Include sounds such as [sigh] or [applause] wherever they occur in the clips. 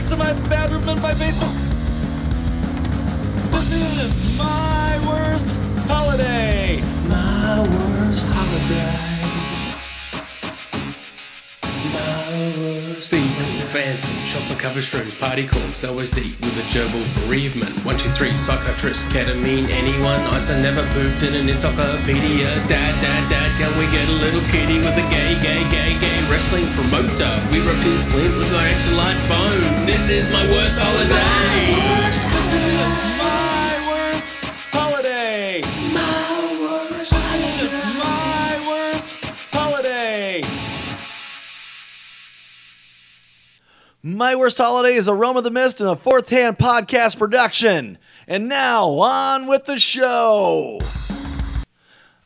next to my bathroom in my basement. This is my worst holiday. My worst holiday. Chocolate covered shrooms, party corpse, always deep with a gerbil bereavement. One, two, three, psychiatrist, ketamine, anyone. Einstein never pooped in an encyclopedia. Dad, dad, dad, can we get a little kitty with a gay, gay, gay, gay wrestling promoter? We rubbed his glint with our extra large bone. This is my worst holiday. This is my worst holiday. My My Worst Holiday is Aroma the Mist and a fourth hand podcast production. And now, on with the show.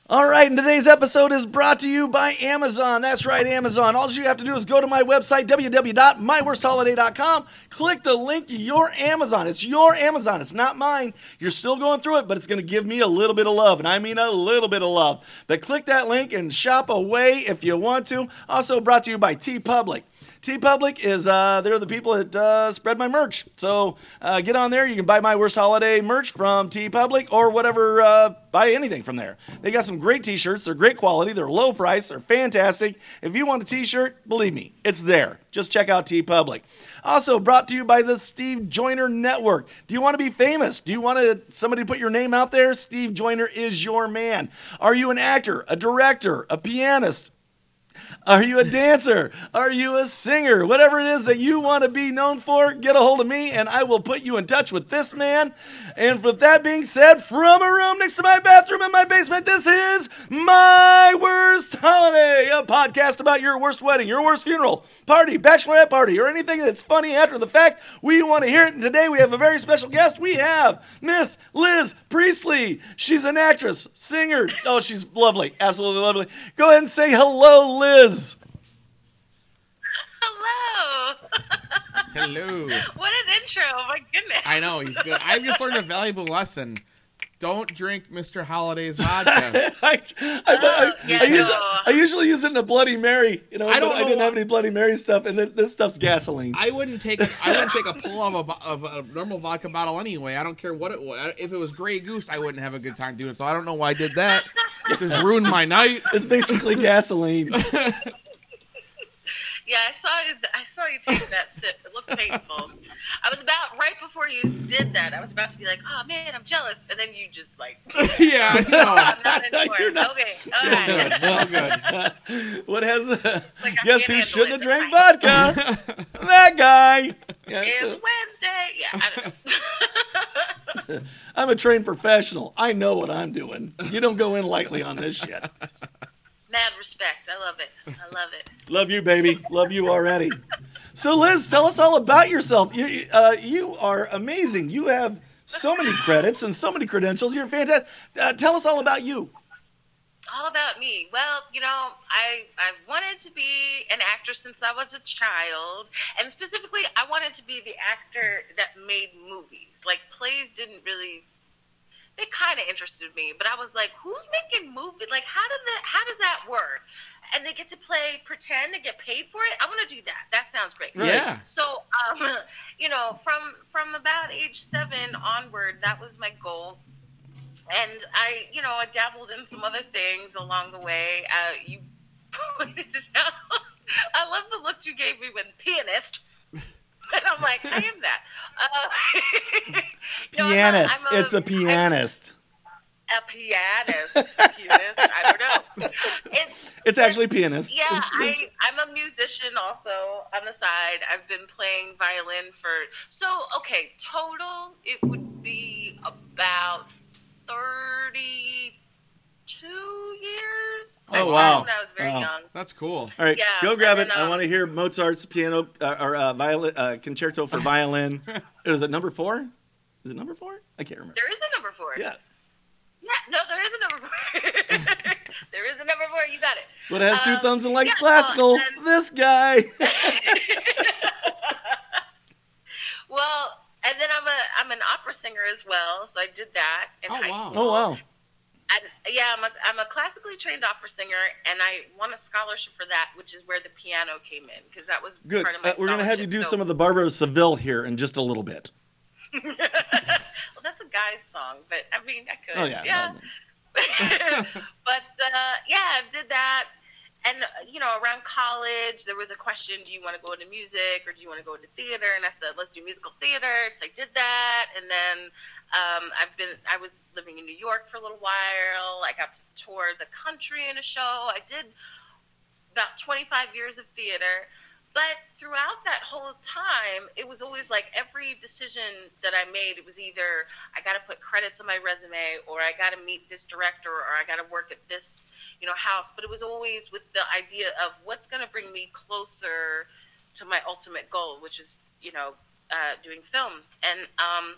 All right, and today's episode is brought to you by Amazon. That's right, Amazon. All you have to do is go to my website, www.myworstholiday.com, click the link your Amazon. It's your Amazon, it's not mine. You're still going through it, but it's going to give me a little bit of love, and I mean a little bit of love. But click that link and shop away if you want to. Also brought to you by TeePublic. TeePublic is uh, they're the people that uh, spread my merch. So uh, get on there. You can buy my worst holiday merch from TeePublic or whatever. Uh, buy anything from there. They got some great T-shirts. They're great quality. They're low price. They're fantastic. If you want a T-shirt, believe me, it's there. Just check out TeePublic. Also brought to you by the Steve Joyner Network. Do you want to be famous? Do you want to somebody to put your name out there? Steve Joyner is your man. Are you an actor, a director, a pianist? Are you a dancer? Are you a singer? Whatever it is that you want to be known for, get a hold of me and I will put you in touch with this man. And with that being said, from a room next to my bathroom in my basement, this is My Worst Holiday, a podcast about your worst wedding, your worst funeral, party, bachelorette party, or anything that's funny after the fact. We want to hear it. And today we have a very special guest. We have Miss Liz Priestley. She's an actress, singer. Oh, she's lovely. Absolutely lovely. Go ahead and say hello, Liz. Hello. Hello. [laughs] What an intro. My goodness. I know he's good. I've just learned a valuable lesson. Don't drink Mr. Holiday's vodka. [laughs] I, I, I, oh, yeah, I, usually, no. I usually use it in a Bloody Mary. You know, I don't but I didn't why- have any Bloody Mary stuff, and th- this stuff's gasoline. I wouldn't take a, I wouldn't take a [laughs] pull of a, of a normal vodka bottle anyway. I don't care what it was. If it was Grey Goose, I wouldn't have a good time doing it. So I don't know why I did that. It just ruined my night. It's basically gasoline. [laughs] Yeah, I saw you. I saw you take that sip. It looked painful. I was about right before you did that. I was about to be like, "Oh man, I'm jealous," and then you just like, [laughs] yeah, I know. "I'm not [laughs] anymore." [laughs] You're not- Okay, all All good. right. Good. what has? Uh, like, guess who shouldn't have it. drank vodka? that guy. Yeah, It's so- Wednesday. Yeah, I don't know. I'm a trained professional. I know what I'm doing. You don't go in lightly on this shit. Mad respect. I love it. I love it. [laughs] Love you, baby. Love you already. So, Liz, tell us all about yourself. You, uh, you are amazing. You have so many credits and so many credentials. You're fantastic. Uh, tell us all about you. all about me. Well, you know, I I wanted to be an actor since I was a child, and specifically, I wanted to be the actor that made movies. Like plays didn't really. They kind of interested me, but I was like, "Who's making movies? Like, how did that? How does that work?" And they get to play pretend and get paid for it. I want to do that. That sounds great. Yeah. So, um, [laughs] you know, from from about age seven onward, that was my goal. And I, you know, I dabbled in some other things along the way. Uh, you [laughs] pointed it out. I love the look you gave me when pianist. [laughs] And I'm like, I am that. Uh, [laughs] no, I'm a- Pianist. I'm it's a pianist. a pianist. pianist. I don't know. It's It's actually pianist. yeah, It's- I, I'm a musician also on the side. I've been playing violin for so okay, total it would be about thirty two years. Oh, wow. When I was very Wow. young. That's cool. all right, yeah, go grab it. then, I um, want to hear Mozart's piano uh, or uh, violin uh, concerto for [laughs] violin. Is it number four? Is it number four? I can't remember. There is a number four. Yeah. Yeah, no, there is a number four. [laughs] there is a number four. You got it. But it has two Um, thumbs and likes yeah, classical. well, [laughs] then- this guy. well, and then I'm a I'm an opera singer as well, so I did that in Oh, high wow. school. oh wow. And, yeah, I'm a, I'm a classically trained opera singer, and I won a scholarship for that, which is where the piano came in, because that was Good. part of my Uh, we're gonna have you do scholarship. some of the Barber of Seville here in just a little bit. [laughs] well, that's a guy's song, but I mean, I could. Oh yeah. yeah. no, [laughs] [laughs] but uh, yeah, I did that. And you know, around college, there was a question: Do you want to go into music or do you want to go into theater? And I said, let's do musical theater. So I did that, and then um, I've been. I was living in New York for a little while. I got to tour the country in a show. I did about 25 years of theater. But throughout that whole time, it was always like every decision that I made, it was either I got to put credits on my resume, or I got to meet this director, or I got to work at this, you know, house. But it was always with the idea of what's going to bring me closer to my ultimate goal, which is, you know, uh, doing film. And um,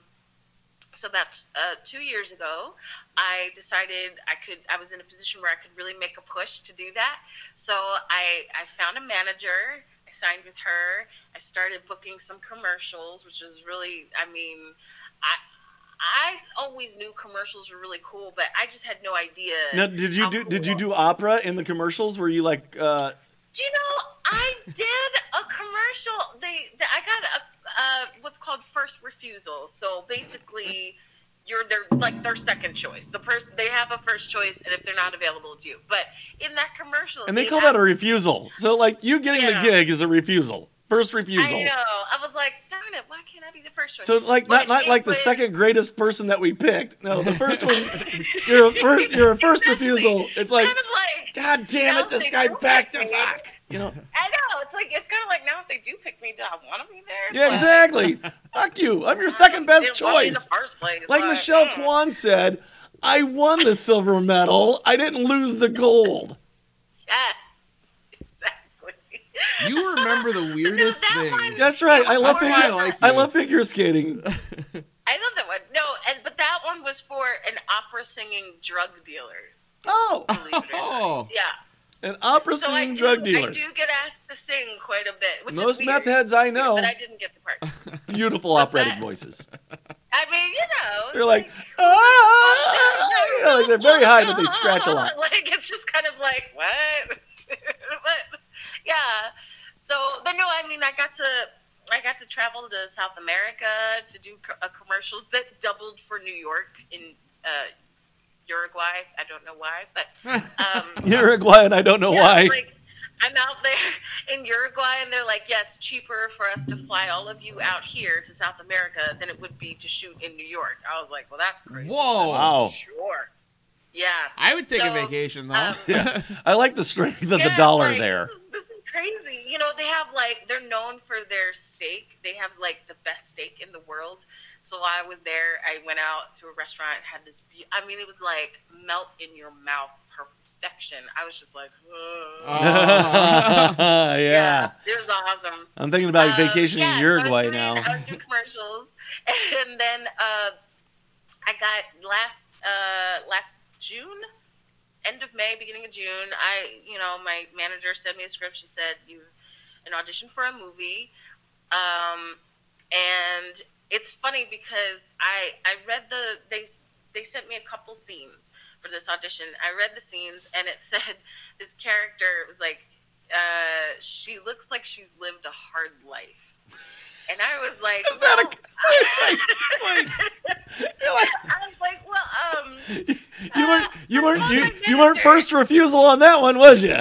so about uh, two years ago, I decided I could. I was in a position where I could really make a push to do that. So I I found a manager. I signed with her. I started booking some commercials, which was really. I mean, I. I always knew commercials were really cool, but I just had no idea. Now, did you do did you do opera in the commercials? Were you like uh, Do you know I did a commercial? They, they I got a uh, what's called first refusal. So basically, you're their like their second choice. The person they have a first choice, and if they're not available, it's you. But in that commercial, and they call that a refusal. So like you getting Yeah. the gig is a refusal. First refusal. I know. I was like, darn it, why can't I be the first choice? So like not not like the second greatest person that we picked. No, the first one [laughs] you're a first you're a first Exactly. refusal. It's like kind of like God damn it, this guy do back to back. You know? I know. It's like it's kind of like now if they do pick me, do I want to be there? Yeah, exactly. [laughs] Fuck you. I'm your second best They didn't want me in choice. the place. Like Michelle mm. Kwan said, I won the silver medal. I didn't lose the gold. Yeah. You remember the [laughs] weirdest that thing. one- That's right. I love That's why figure, I like I love figure skating. [laughs] I love that one. No, and but that one was for an opera singing drug dealer. Oh, Believe it or not. Oh, Yeah. an opera So singing do, drug dealer. I do get asked to sing quite a bit, which Most is meth heads I know, But I didn't get the part. [laughs] beautiful What's operatic that? voices. I mean, you know, They're like, ah! You like they're very high, but they scratch a lot. Like it's just kind of like what? but yeah. So, but no, I mean, I got to. I got to travel to South America to do co- a commercial that doubled for New York in uh, Uruguay. I don't know why, but um, [laughs] Uruguay, and I don't know yeah, why. Like, I'm out there [laughs] in Uruguay, and they're like, "Yeah, it's cheaper for us to fly all of you out here to South America than it would be to shoot in New York." I was like, "Well, that's crazy." whoa! Wow. Sure. Yeah. I would take a vacation though. um, [laughs] Yeah, I like the strength of the dollar like, there. Crazy. You know, they have like they're known for their steak. They have like the best steak in the world. So while I was there, I went out to a restaurant, had this. Be- I mean, it was like melt in your mouth perfection. I was just like, Oh. [laughs] yeah. it was awesome. I'm thinking about Um, vacationing yeah, in so Uruguay doing- now. I was doing commercials, [laughs] and then uh, I got last uh, last June, end of May, beginning of June. I, you know, my manager sent me a script. She said you an audition for a movie, um, and it's funny because I I read the they they sent me a couple scenes for this audition. I read the scenes, and it [laughs] said this character was like uh, she looks like she's lived a hard life. And I was like, Is that a- well- wait, wait. You're like, I was like, well, um, you weren't you weren't Uh, you, you weren't first refusal on that one, was you? no,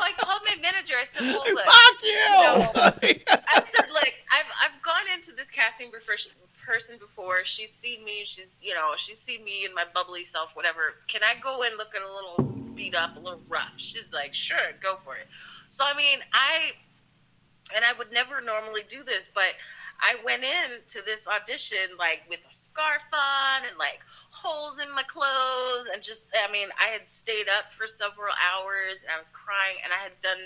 I called my manager. I said, well, look, Fuck you! I said, look, I've I've gone into this casting person before. She's seen me. She's you know she's seen me in my bubbly self. Whatever. Can I go in looking a little beat up, a little rough? She's like, sure, go for it. So I mean, I and I would never normally do this, but I went in to this audition like with a scarf on and like holes in my clothes and just I mean I had stayed up for several hours and I was crying and I had done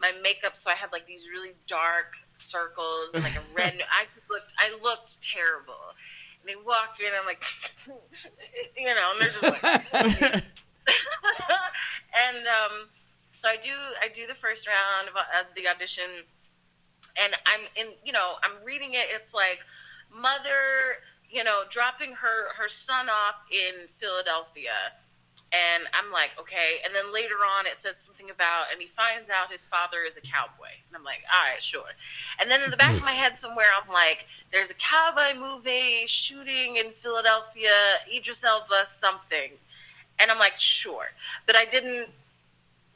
my makeup so I had like these really dark circles and like a red [laughs] I just looked I looked terrible. And they walk in I'm like [laughs] you know, and they're just like [laughs] and um, so I do I do the first round of uh, the audition, and I'm in you know I'm reading it. It's like mother you know, dropping her her son off in Philadelphia. And I'm like, okay. And then later on, it says something about, and he finds out his father is a cowboy. And I'm like, all right, sure. And then in the back of my head somewhere, I'm like, there's a cowboy movie shooting in Philadelphia, Idris Elba, something. And I'm like, sure. But I didn't,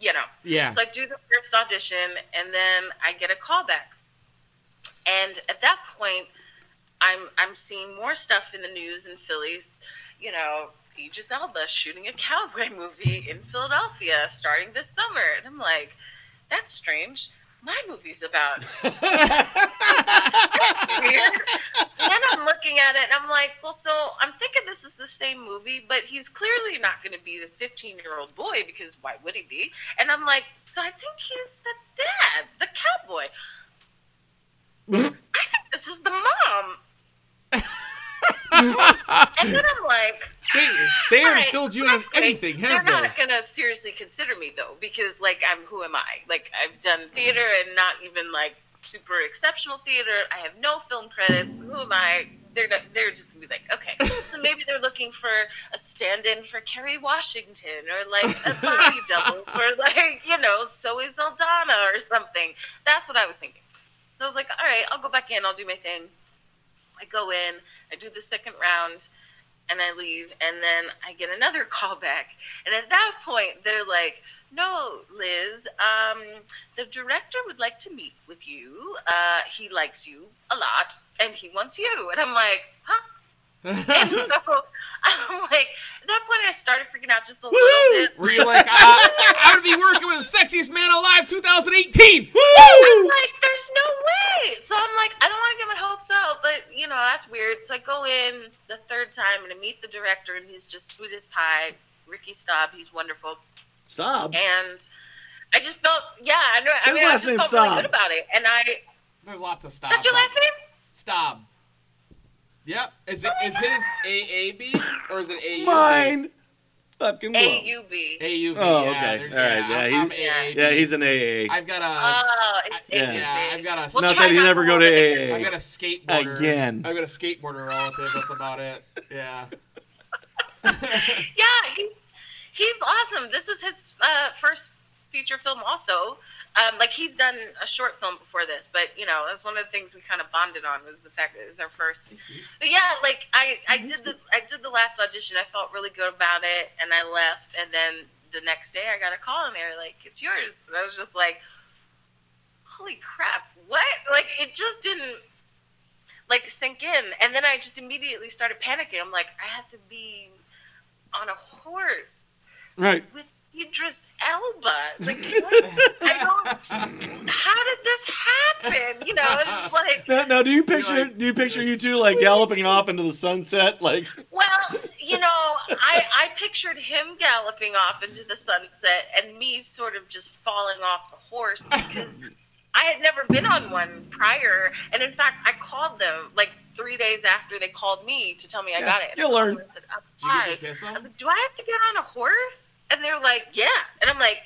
you know. Yeah. So I do the first audition, and then I get a call back. And at that point, I'm I'm seeing more stuff in the news in Phillies. You know, Idris Elba shooting a cowboy [laughs] movie in Philadelphia starting this summer, and I'm like, that's strange. My movie's about. [laughs] And then I'm looking at it and I'm like, well, so I'm thinking this is the same movie, but he's clearly not going to be the 15 year old boy because why would he be? And I'm like, so I think he's the dad, the cowboy. I think this is the mom. [laughs] and then I'm like, they, they haven't right, filled you in on anything, They're they? not gonna seriously consider me though, because like I'm who am I? Like I've done theater and not even like super exceptional theater. I have no film credits. Who am I? They're not, they're just gonna be like, okay, so maybe they're looking for a stand-in for Kerry Washington or like a body [laughs] double for like you know Zoe Saldana or something. That's what I was thinking. So I was like, all right, I'll go back in. I'll do my thing. I go in. I do the second round and I leave, and then I get another [laughs] call back. And at that point, they're like, "No, Liz, um, the director would like to meet with you. Uh, he likes you a lot, and he wants you." And I'm like, "Huh?" and [laughs] so [laughs] I'm like, at that point, I started freaking out just a little bit. Were you like, uh, I would be working with the sexiest man alive 2018? Third time and I meet the director, and he's just sweet as pie. Ricky Staub, he's wonderful. Stop. And I just felt, yeah, I know. I His mean, I last just name's felt really Staub. good about it. And I, There's lots of stop. that's your last name? Stop. Yep. Is it oh is his AAB or is it AUB? Mine. Fucking A whoa. U B. AUB. Oh, yeah, okay. All right, yeah, I'm, he's- I'm AAB. Yeah, he's an AA. I've got a. Oh, it's Yeah. A U B. Yeah, I've got a- We'll Not that he never go to it. AA. I've got a skateboarder. Again. I've got a skateboarder relative. That's about it. Yeah. [laughs] Yeah, he's he's awesome. This is his uh, first feature film, also. Um, like he's done a short film before this, but you know that's one of the things we kind of bonded on was the fact that it was our first. But yeah, like I I did the I did the last audition. I felt really good about it, and I left. And then the next day, I got a call, and they were like, "It's yours." And I was just like, "Holy crap! What?" Like it just didn't like sink in. And then I just immediately started panicking. I'm like, I have to be on a horse Right. with Idris Elba. Like, [laughs] what? I don't. How did this happen? You know, it's just like, Now, now, do you picture like, do you picture you two like galloping off into the sunset? Like, well, you know, I I pictured him galloping off into the sunset and me sort of just falling off the horse because I had never been on one prior, and in fact, I called them like three days after they called me to tell me I got it. you'll learn. I said, "I'm Did you get to kiss I was like, "Do I have to get on a horse?" And they're like, "Yeah." And I'm like,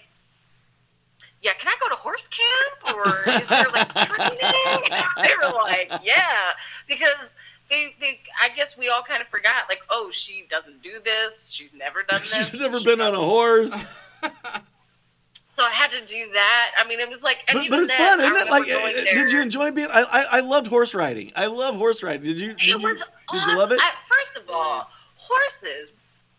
"Yeah, can I go to horse camp or is there like [laughs] training?" [laughs] they were like, "Yeah," because they, they, I guess we all kind of forgot, like, oh, she doesn't do this. She's never done [laughs] this. she's never She been on a horse. So I had to do that. I mean, it was like, But, but it's then, fun, isn't it? Like, uh, there. did you enjoy being? I, I I loved horse riding. I love horse riding. Did you? Did It you? was Did you love it? I, first of all, horses.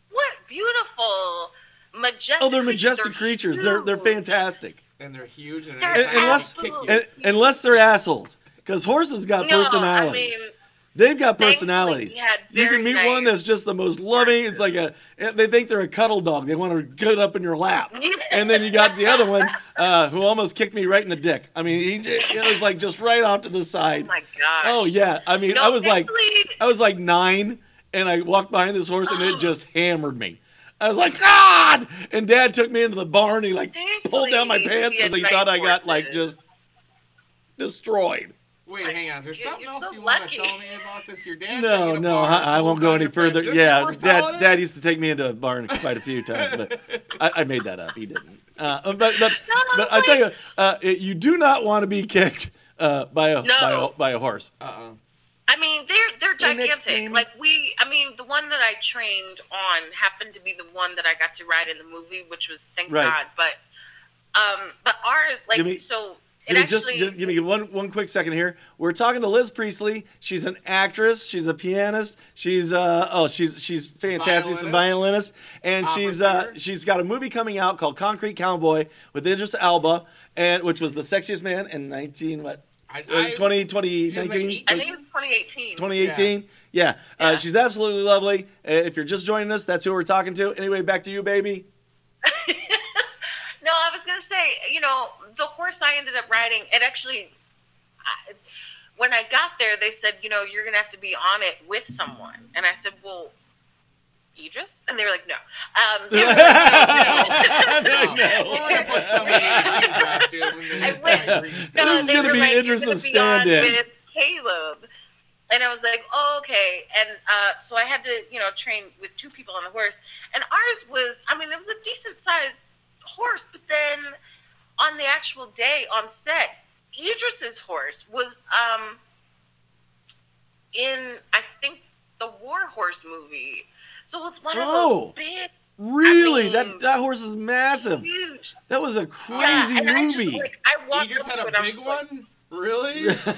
What beautiful, majestic. Oh, they're creatures. majestic creatures. They're they're huge. fantastic. And they're huge. And They're every time they unless- kick you. And, unless they're assholes, because horses got No, personalities. I mean, They've got personalities. You can meet nice one that's just the most loving. It's like a. They think they're a cuddle dog. They want to get up in your lap. [laughs] And then you got the other one uh, who almost kicked me right in the dick. I mean, he it was like just right off to the side. Oh side. my gosh. Oh yeah. I mean, No, I was like, I was like nine, and I walked behind this horse, and it [gasps] just hammered me. I was like, God! And Dad took me into the barn. And he like pulled down my pants because had he thought I got like just destroyed. Wait, hang on. Is there You're- something you're else so you want to lucky. tell me about this? Your dad? No, no, I, I won't go any further. Yeah, Dad, Dad used to take me into a barn quite a few times, but I, I made that up. He didn't. Uh, but but but I tell you, uh, it- you do not want to be kicked uh, by a No. by a by a horse. Uh-uh. I mean, they're they're gigantic. Like we, I mean, the one that I trained on happened to be the one that I got to ride in the movie, which was thank Right. God. But, um, but ours, like, me- so it Give me, just, actually. just give me one one quick second here. We're talking to Liz Priestley. She's an actress. She's a pianist. She's uh oh she's she's fantastic. She's a violinist, and Opera she's uh she's got a movie coming out called Concrete Cowboy with Idris Elba, and which was the sexiest man in nineteen what I, uh, I, 20, 20, He was like 19? eight- I think it was 2018. 2018. Yeah, Uh, Yeah. she's absolutely lovely. Uh, if you're just joining us, that's who we're talking to. Anyway, back to you, baby. [laughs] No, I was gonna say, you know, the horse I ended up riding, it actually, I, when I got there, they said, you know, you're gonna have to be on it with someone, and I said, well, Idris, and they were like, no. Um, they were like, no, no. [laughs] [laughs] Gonna put somebody in a green costume. and I then- wish. [laughs] No, This is gonna be like, Idris' gonna be on stand-in. with Caleb. And I was like, oh, okay. And uh, so I had to, you know, train with two people on the horse. And ours was, I mean, it was a decent sized horse, but then on the actual day on set, Idris's horse was um, in, I think, the War Horse movie. So it's one Oh. of those big, Really, mean- that that horse is massive. huge. That was a Yeah, crazy and I movie. just, like, I He just had a it, I was big just like, one. Really? [laughs] Doesn't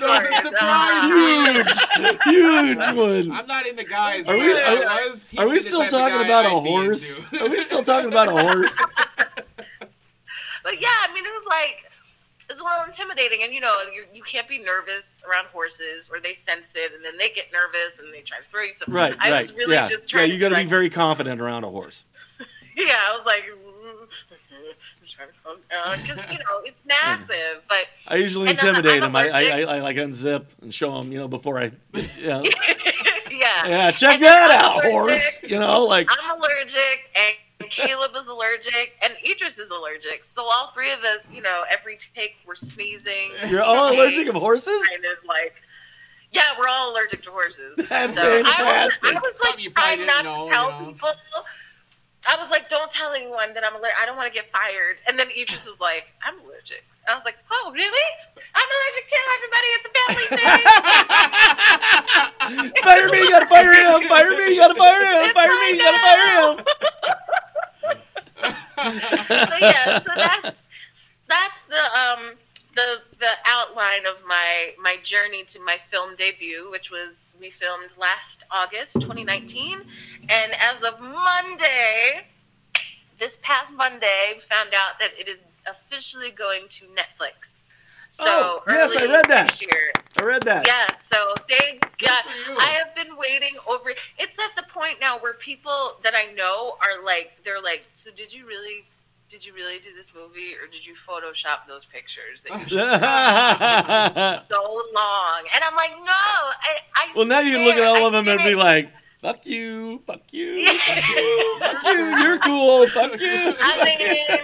Doesn't [laughs] surprise huge, huge one. I'm not into guys. Are we- but if I are- was, Are we still talking about a I'd be horse? Are we still talking about a horse? [laughs] But yeah, I mean, it was like it's a little intimidating, and you know, you you can't be nervous around horses, or they sense it, and then they get nervous and they try to throw you something. Right, I right. was really yeah, just yeah. trying. You got to be very confident around a horse. [laughs] Yeah, I was like. Mm-hmm, [laughs] just trying to calm down because you know it's [laughs] massive, but I usually intimidate them. I, I, I. I like unzip and show them, you know, before I, yeah, yeah, yeah. Check And that out, horse. You know, like I'm allergic, and Caleb is allergic, and Idris is allergic. So all three of us, you know, every take we're sneezing. you're all Take, allergic of horses. Kind of like, yeah, we're all allergic to horses. That's so I was, fantastic. I was like you probably trying not didn't know, to tell you know. people. I was like, don't tell anyone that I'm allergic. I don't want to get fired. And then Idris was like, I'm allergic. I was like, oh, really? I'm allergic too, everybody. It's a family thing. [laughs] fire me! You gotta fire him! Fire me! You gotta fire him! Fire me! You gotta fire him! [laughs] so yeah, so that's that's the um the the outline of my my journey to my film debut, which was we filmed last August 2019, and as of Monday, this past Monday, we found out that it is officially going to Netflix. So Oh, yes, I read that. Year. I read that. Yeah, so they got. I have been waiting over. It's at the point now where people that I know are like, they're like, so did you really, did you really do this movie, or did you Photoshop those pictures that you [laughs] so long? And I'm like, no, I. I well, now you can look at all of them and be like, "Fuck you! Fuck you! [laughs] Fuck you! You're cool! Fuck you!" I mean,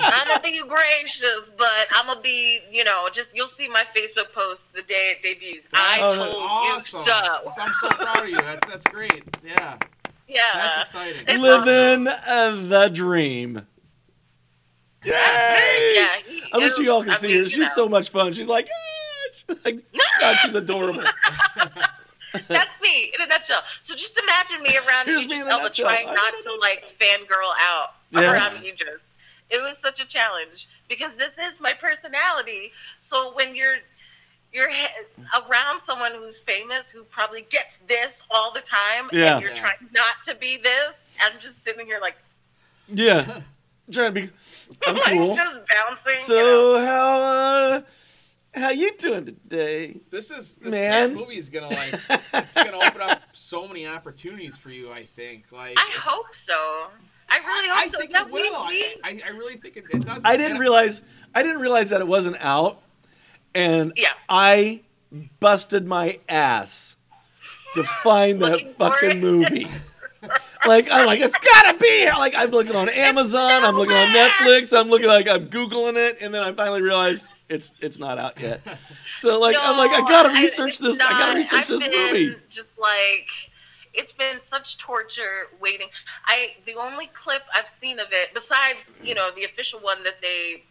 I'm gonna be gracious, but I'm gonna be, you know, just you'll see my Facebook post the day it debuts. I Oh, told you awesome. so. I'm so proud of you. That's that's great. Yeah, Yeah. that's exciting. It's Living uh, the dream. Yay! Yeah, he I wish you all could I see mean, her. She's know. so much fun. She's like, "Ah," she's like, God, she's adorable. [laughs] [laughs] That's me in a nutshell. So just imagine me around Here's me Idris in Elba nutshell. trying I not don't to know. like fangirl out Yeah. around Idris. It was such a challenge because this is my personality. So when you're you're around someone who's famous who probably gets this all the time Yeah. and you're Yeah. trying not to be this, I'm just sitting here like, Yeah, [laughs] trying to be. I'm [laughs] cool. just bouncing. you know. So how uh, how you doing today? This is this, Man. this movie is gonna like [laughs] it's gonna open up so many opportunities for you. I think. Like I hope so. I really hope I so. think Yeah, it will. we- I, I really think it, it does. I didn't And- realize I didn't realize that it wasn't out, and Yeah. I busted my ass to find that fucking movie. [laughs] Like I'm like it's gotta be here. Like I'm looking on Amazon, I'm looking on. Netflix, I'm looking like I'm googling it, and then I finally realized it's it's not out yet. So like I'm like I gotta research it's this. I gotta research I've this movie. Just like it's been such torture waiting. I the only clip I've seen of it, besides you know the official one that they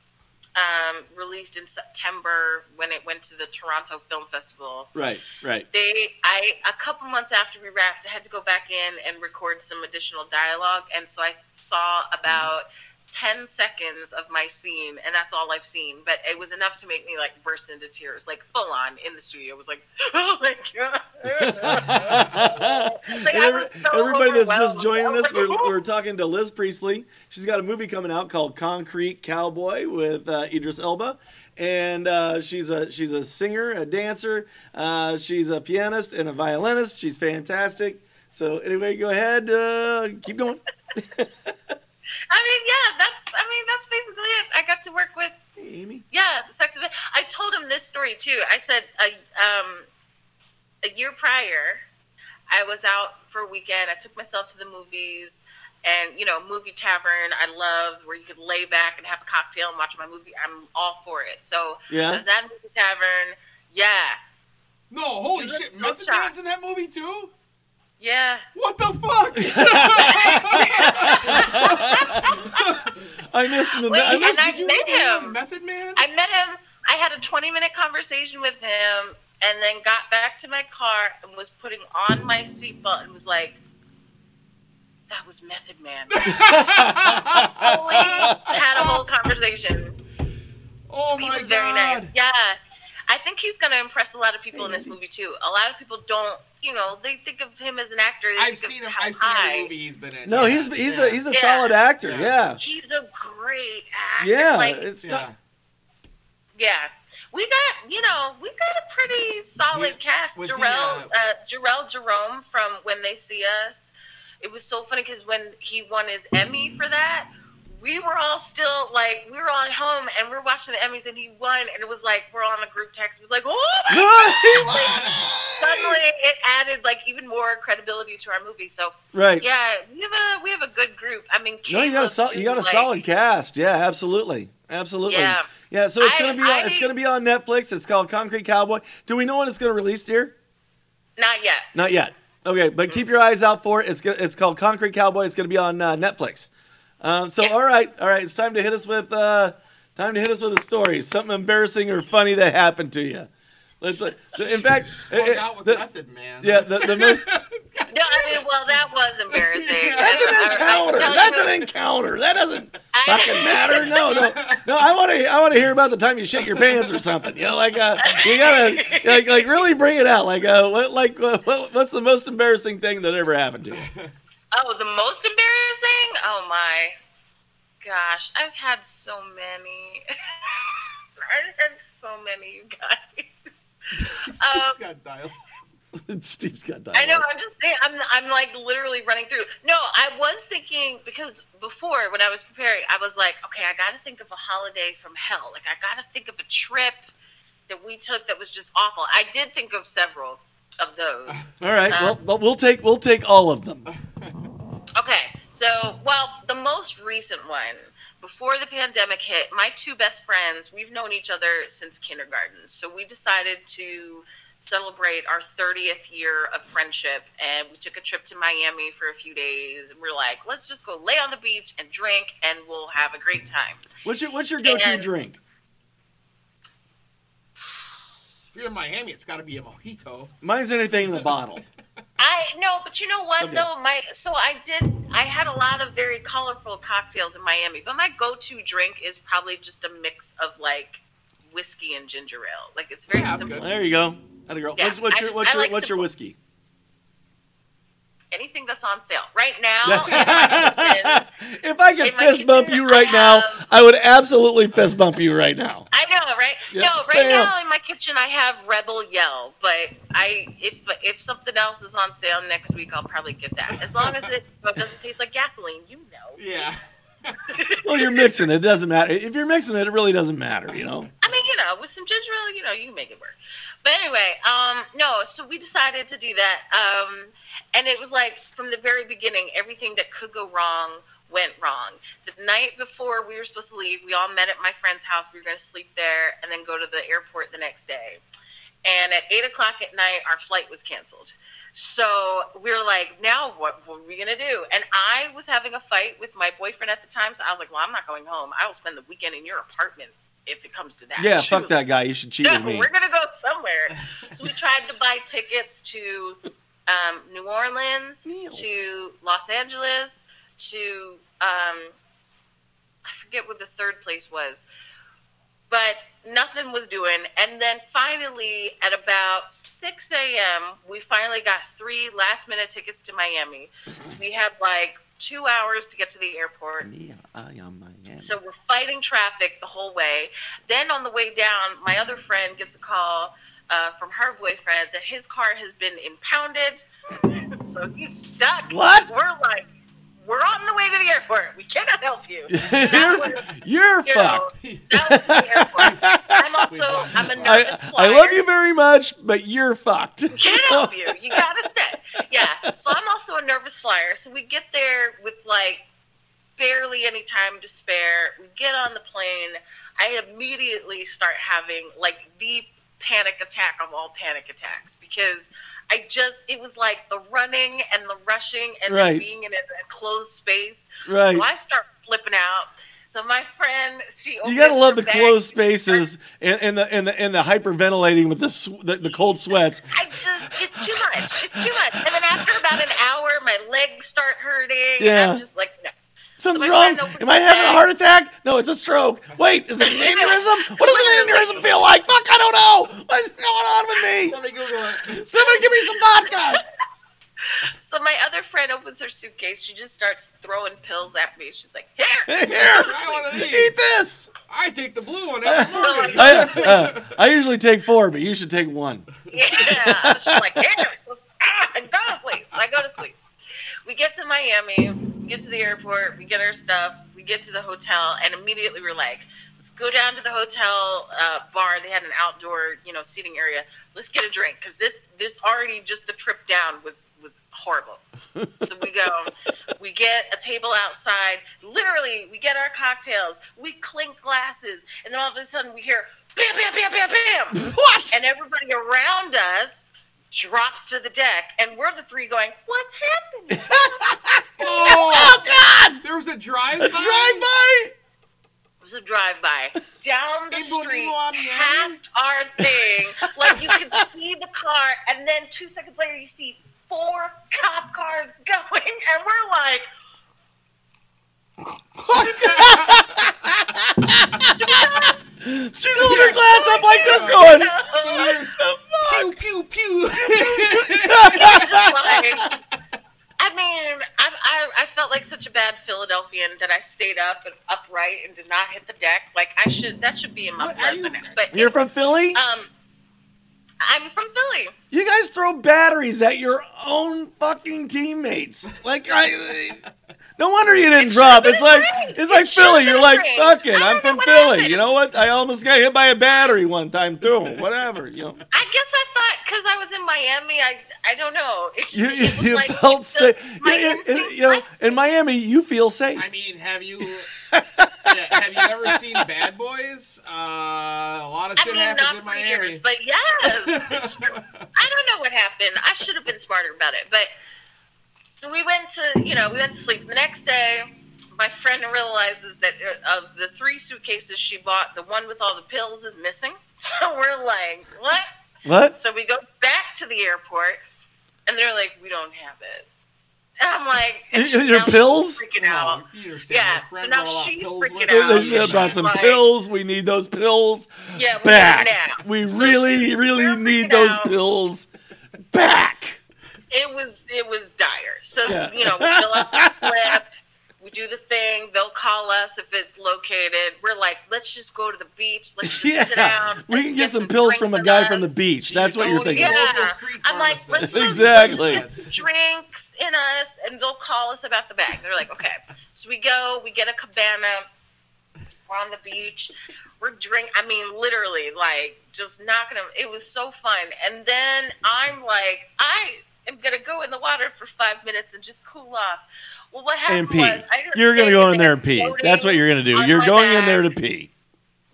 um, released in September when it went to the Toronto Film Festival. Right, right. They, I, a couple months after we wrapped, I had to go back in and record some additional dialogue, and so I saw about ten seconds of my scene, and that's all I've seen. But it was enough to make me like burst into tears, like full on in the studio. It was like, [laughs] oh my god! [laughs] I every- so everybody that's just joining us, like, we're, we're talking to Liz Priestley. She's got a movie coming out called Concrete Cowboy with uh, Idris Elba, and uh, she's a she's a singer, a dancer, uh, she's a pianist and a violinist. She's fantastic. So anyway, go ahead, uh, keep going. [laughs] I mean, yeah, that's. I mean, that's basically it. I got to work with Hey, Amy. Yeah, the sex event. I told him this story too. I said a um, a year prior, I was out for a weekend. I took myself to the movies, and you know, movie tavern. I love where you could lay back and have a cocktail and watch my movie. I'm all for it. So I Yeah. was at a movie tavern. Yeah, No, holy shit! so Method shocked. Man's in that movie too. Yeah. What the fuck? [laughs] I missed the. Wait, I and I Did you met meet him. Method Man. I met him. I had a 20 minute conversation with him, and then got back to my car and was putting on my seatbelt and was like, "That was Method Man." Fully [laughs] had a whole conversation. oh He my was very nice. Yeah, I think he's going to impress a lot of people in this movie too. A lot of people don't, you know, they think of him as an actor. They I've seen of him. how I've seen high. every movie he's been in. no, Yeah, he's he's yeah. a he's a Yeah. solid actor. Yeah. Yeah. He's a great actor. Yeah. like, it's Yeah. not. Yeah. We got, you know, we got a pretty solid He- cast. was he, Jharrel, uh, uh, Jharrel Jerome from When They See Us. It was so funny because when he won his Emmy for that, we were all still like, we were all at home and we are watching the Emmys and he won. And it was like, we're all on the group text. It was like, oh my God. Suddenly it added like even more credibility to our movie. So right. yeah, we have a we have a good group. I mean, No, you got a sol- too, you got a like- solid cast. Yeah, absolutely, absolutely. Yeah. Yeah, so it's I- gonna be on, I- it's gonna be on Netflix. It's called Concrete Cowboy. Do we know when it's gonna release, dear? Not yet. Not yet. Okay, but keep your eyes out for it. It's it's called Concrete Cowboy. It's gonna be on uh, Netflix. Um, so all right, all right. It's time to hit us with uh, time to hit us with a story, something embarrassing or funny that happened to you. Let's. Uh, in fact, [laughs] Hung eh, eh, out with the- Method Man. yeah, the, the most. [laughs] No, I mean, well, that was embarrassing. [laughs] That's an encounter. That's an encounter. That doesn't fucking matter. No, no, no. I want to. I want to hear about the time you shit your pants or something. You know, like uh, you gotta like like really bring it out. Like uh, what like uh, what, what's the most embarrassing thing that ever happened to you? Oh, the most embarrassing? Oh my gosh, I've had so many. [laughs] I've had so many, you guys. [laughs] Steve's um, got dial. [laughs] Steve's got dial. I know. I'm just saying. I'm. I'm like literally running through. No, I was thinking because before when I was preparing, I was like, okay, I got to think of a holiday from hell. Like I got to think of a trip that we took that was just awful. I did think of several of those. All right. Well, um, well, we'll take we'll take all of them. Okay, so well, the most recent one before the pandemic hit, my two best friends, we've known each other since kindergarten. So we decided to celebrate our 30th year of friendship and we took a trip to Miami for a few days. And we're like, let's just go lay on the beach and drink and we'll have a great time. What's your what's your go-to And- drink? If you're in Miami, it's got to be a mojito. Mine's anything in the bottle. [laughs] I no, but you know what Okay. though, my so I did I had a lot of very colorful cocktails in Miami, but my go-to drink is probably just a mix of like whiskey and ginger ale. Like it's very Yeah, simple. There you go. That a girl. Yeah, what's what's your just- what's your like what's your whiskey? Anything that's on sale right now. in my kitchen- if I could fist bump you right I now, I would absolutely fist bump you right now. I know, right? Yeah, No, right bam. now in my kitchen I have Rebel Yell, but I if if something else is on sale next week, I'll probably get that. As long as it [laughs] doesn't taste like gasoline, you know. Yeah. [laughs] Well, you're mixing it. It doesn't matter. If you're mixing it, it really doesn't matter. You know. I mean, you know, with some ginger ale, you know, you can make it work. But anyway, um, no, so we decided to do that. Um, and it was like from the very beginning, everything that could go wrong went wrong. The night before we were supposed to leave, we all met at my friend's house. We were going to sleep there and then go to the airport the next day. And at eight o'clock at night, our flight was canceled. So we were like, now what, what are we going to do? And I was having a fight with my boyfriend at the time. So I was like, well, I'm not going home. I will spend the weekend in your apartment if it comes to that. Yeah, fuck that guy. You should cheat no, with me. we're gonna go somewhere. [laughs] so we tried to buy tickets to um, New Orleans, to Los Angeles, to um, I forget what the third place was, but nothing was doing. And then finally, at about six a.m., we finally got three last minute tickets to Miami. So we had like two hours to get to the airport. Yeah, I am Miami. So we're fighting traffic the whole way. Then on the way down, my other friend gets a call uh, from her boyfriend that his car has been impounded. [laughs] so he's stuck. What? We're like, we're on the way to the airport. We cannot help you. [laughs] you're you're You know, fucked. that was the airport. I'm also, I'm a nervous I, I love you very much, but you're fucked. Can't help you. You gotta stay. Yeah. So I'm also a nervous flyer. So we get there with like barely any time to spare. We get on the plane. I immediately start having like the panic attack of all panic attacks because I just it was like the running and the rushing and Right. then being in a, a closed space. Right. So I start flipping out. So my friend, she You gotta love the closed spaces and, and the and the and the hyperventilating with the, the the cold sweats. I just, it's too much. It's too much. And then after about an hour, my legs start hurting. Yeah. And I'm just like, no. Something's my wrong. friend Am I having a heart attack? No, it's a stroke. Wait, is it an [laughs] aneurysm? What does an aneurysm feel like? Fuck, I don't know. What's going on with me? Let me Google it. Somebody give me some vodka. [laughs] So my other friend opens her suitcase. She just starts throwing pills at me. She's like, here. [laughs] Hey, Here, I want of eat this. I take the blue one. I, uh, I usually take four, but you should take one. Yeah. She's like, here. Ah, and go to sleep. I go to sleep. We get to Miami. We get to the airport. We get our stuff. We get to the hotel, and immediately we're like, let's go down to the hotel uh, bar. They had an outdoor, you know, seating area. Let's get a drink because this this already just the trip down was was horrible. so we go, [laughs] we get a table outside. Literally, we get our cocktails. We clink glasses, and then all of a sudden we hear bam, bam, bam, bam, bam What? and everybody around us drops to the deck, and we're the three going, "What's happening?" [laughs] Oh, oh, God! there was a drive. A drive-by. It was a drive-by down the street, Nibo on the past our thing. like you can [laughs] see the car, and then two seconds later, you see four cop cars [laughs] going, and we're like. She's holding her glass up like this, going. Pew pew pew. It's just like- I mean, I, I, I felt like such a bad Philadelphian that I stayed up and upright and did not hit the deck. Like I should, that should be in my What, are blood you- But You're from Philly? um, I'm from Philly. You guys throw batteries at your own fucking teammates. Like I. No wonder you didn't It drop. should've It's like rained. it's It like Philly. should've You're like rained. fuck it. I I'm from Philly. happened. You know what? I almost got hit by a battery one time too. [laughs] Whatever. You know. I guess I thought because I was in Miami, I I don't know. It just You, it was you like felt it safe. My Yeah, yeah, instincts you know, like- in Miami, you feel safe. I mean, have you [laughs] yeah, have you ever seen Bad Boys? Uh, a lot of I shit mean, happens in for Miami. years, but yes. [laughs] I don't know what happened. I should have been smarter about it. But so we went to, you know, we went to sleep. The next day, my friend realizes that uh, of the three suitcases she bought, the one with all the pills is missing. [laughs] So we're like, what? what? So we go back to the airport, and they're like, we don't have it. And I'm like, [laughs] and your pills? Freaking out. No, Yeah, so now brought a lot of she's freaking with They, out. should have brought some Like- pills. We need those pills Yeah, we back. need now. We So really, she- really need those out. pills back. It was it was dire. So Yeah. you know, we fill up [laughs] the slip, we do the thing. They'll call us if it's located. We're like, let's just go to the beach. Let's just Yeah, sit down. [laughs] we can get some pills from a guy in from the us. beach. You That's what you're thinking. Yeah, I'm like, let's [laughs] Exactly. let's get drinks in us, and they'll call us about the bag. They're like, okay. So we go, we get a cabana. We're on the beach. We're drink. I mean, literally, like just knocking them. It was so fun. And then I'm like, I am gonna go in the water for five minutes and just cool off. Well, what happened And pee. was I didn't You're gonna go in there and pee. That's what you're gonna do. You're going in there to pee.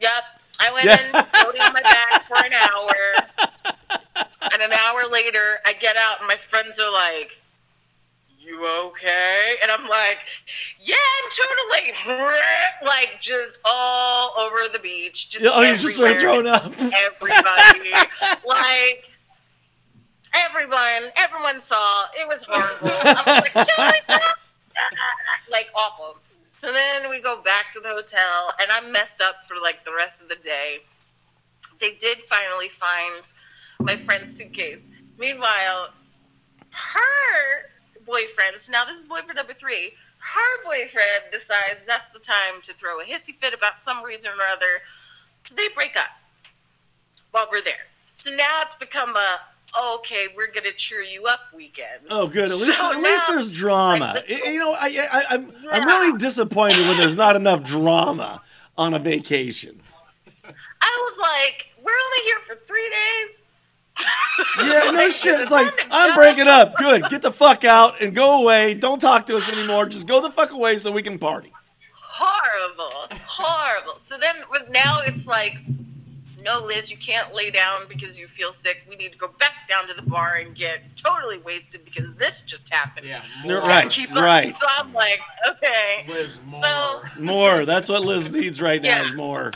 Yep. I went Yeah. in floating on my back for an hour. And an hour later, I get out and my friends are like, You okay? And I'm like, Yeah, I'm totally [laughs] like just all over the beach. Just oh, you just throwing up. everybody. [laughs] like everyone, everyone saw. It was horrible. I was like, like awful. So then we go back to the hotel, and I'm messed up for like the rest of the day. They did finally find my friend's suitcase. Meanwhile, her boyfriend, so now this is boyfriend number three, her boyfriend decides that's the time to throw a hissy fit about some reason or other. So they break up while we're there. So now it's become a okay, we're gonna cheer you up weekend. Oh, good. At least, So at least there's drama. like, you know, I, I, I'm, I'm really disappointed when there's not enough drama on a vacation. I was like, we're only here for three days. Yeah, no [laughs] shit. It's it's like I'm breaking up. Good. Get the fuck out and go away. Don't talk to us anymore. Just go the fuck away so we can party. horrible, horrible. So then with now it's like, no, Liz, you can't lay down because you feel sick. We need to go back down to the bar and get totally wasted because this just happened. Yeah, more. right. Keep. Right. So I'm like, okay. Liz, more. So More. That's what Liz needs right now Yeah. is more.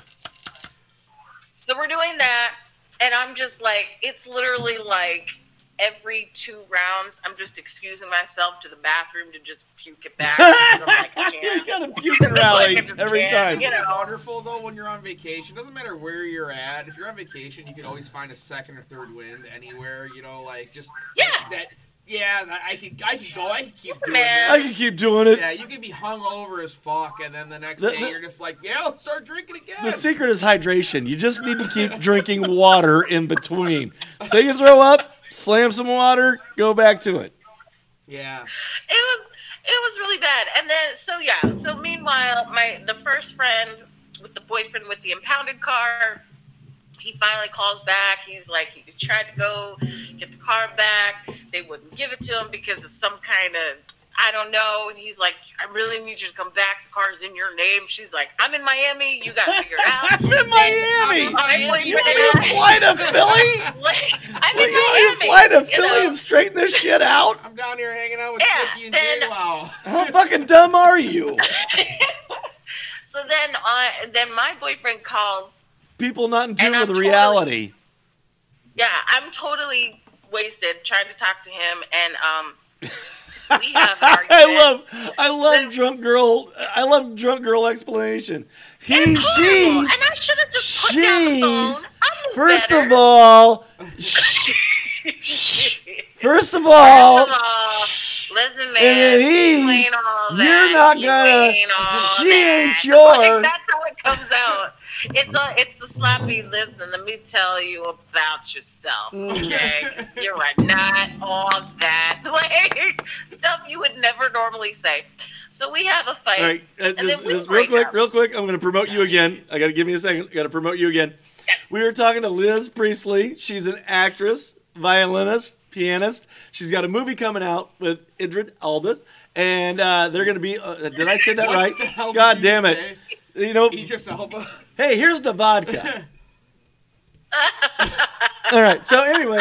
so we're doing that, and I'm just like, it's literally like every two rounds, I'm just excusing myself to the bathroom to just puke it back. [laughs] I'm like, I you can't. got a puking rally [laughs] Like, every can't, time. you Isn't it know. wonderful though when you're on vacation? Doesn't matter where you're at. If you're on vacation, you can always find a second or third wind anywhere. You know, like just Yeah. that. Yeah, I could, I could go. I could keep doing Man. I that. can keep doing it. Yeah, you can be hung over as fuck, and then the next The- day the- you're just like, yeah, let's start drinking again. The secret is hydration. You just need to keep drinking water in between. Say you throw up, slam some water, go back to it. Yeah. it yeah, was it was really bad and then so yeah so meanwhile my the first friend with the boyfriend with the impounded car he finally calls back he's like he tried to go get the car back they wouldn't give it to him because of some kind of I don't know. And he's like, I really need you to come back. The car's in your name. She's like, I'm in Miami. You got to figure it out. [laughs] I'm in Miami. My boyfriend You and want me to fly to Philly? [laughs] Like, I'm Well, in you want me to Miami. fly to you Philly know? and straighten this [laughs] shit out? I'm down here hanging out with Yeah, Sticky and then- Jay. Wow. How fucking dumb are you? So then, uh, then my boyfriend calls People not in tune with totally- reality. Yeah, I'm totally wasted trying to talk to him, and um, we have an. [laughs] I love, I love Then- drunk girl. I love drunk girl explanation. He, and she's. I should have just put down the phone. I knew First better. of all, shh, shh. First of First all, of all, listen, man, and you ain't all you're not You gonna- ain't she ain't that. yours. Like, that's how it comes out. It's a, it's the slappy. Listen, let me tell you about yourself, Mm. okay? 'Cause You're not all that, [laughs] like stuff you would never normally say. So we have a fight. all right, uh, And just, then we just real quick, up. real quick. I'm going to promote you again. I got to give me a second. I Got to promote you again. We were talking to Liz Priestley. She's an actress, violinist, pianist. She's got a movie coming out with Idrid Albus, and uh, they're going to be. Uh, did I say that What right? the hell did God you damn it! say? You know, Idris Elba. Hey, here's the vodka. All right. So anyway,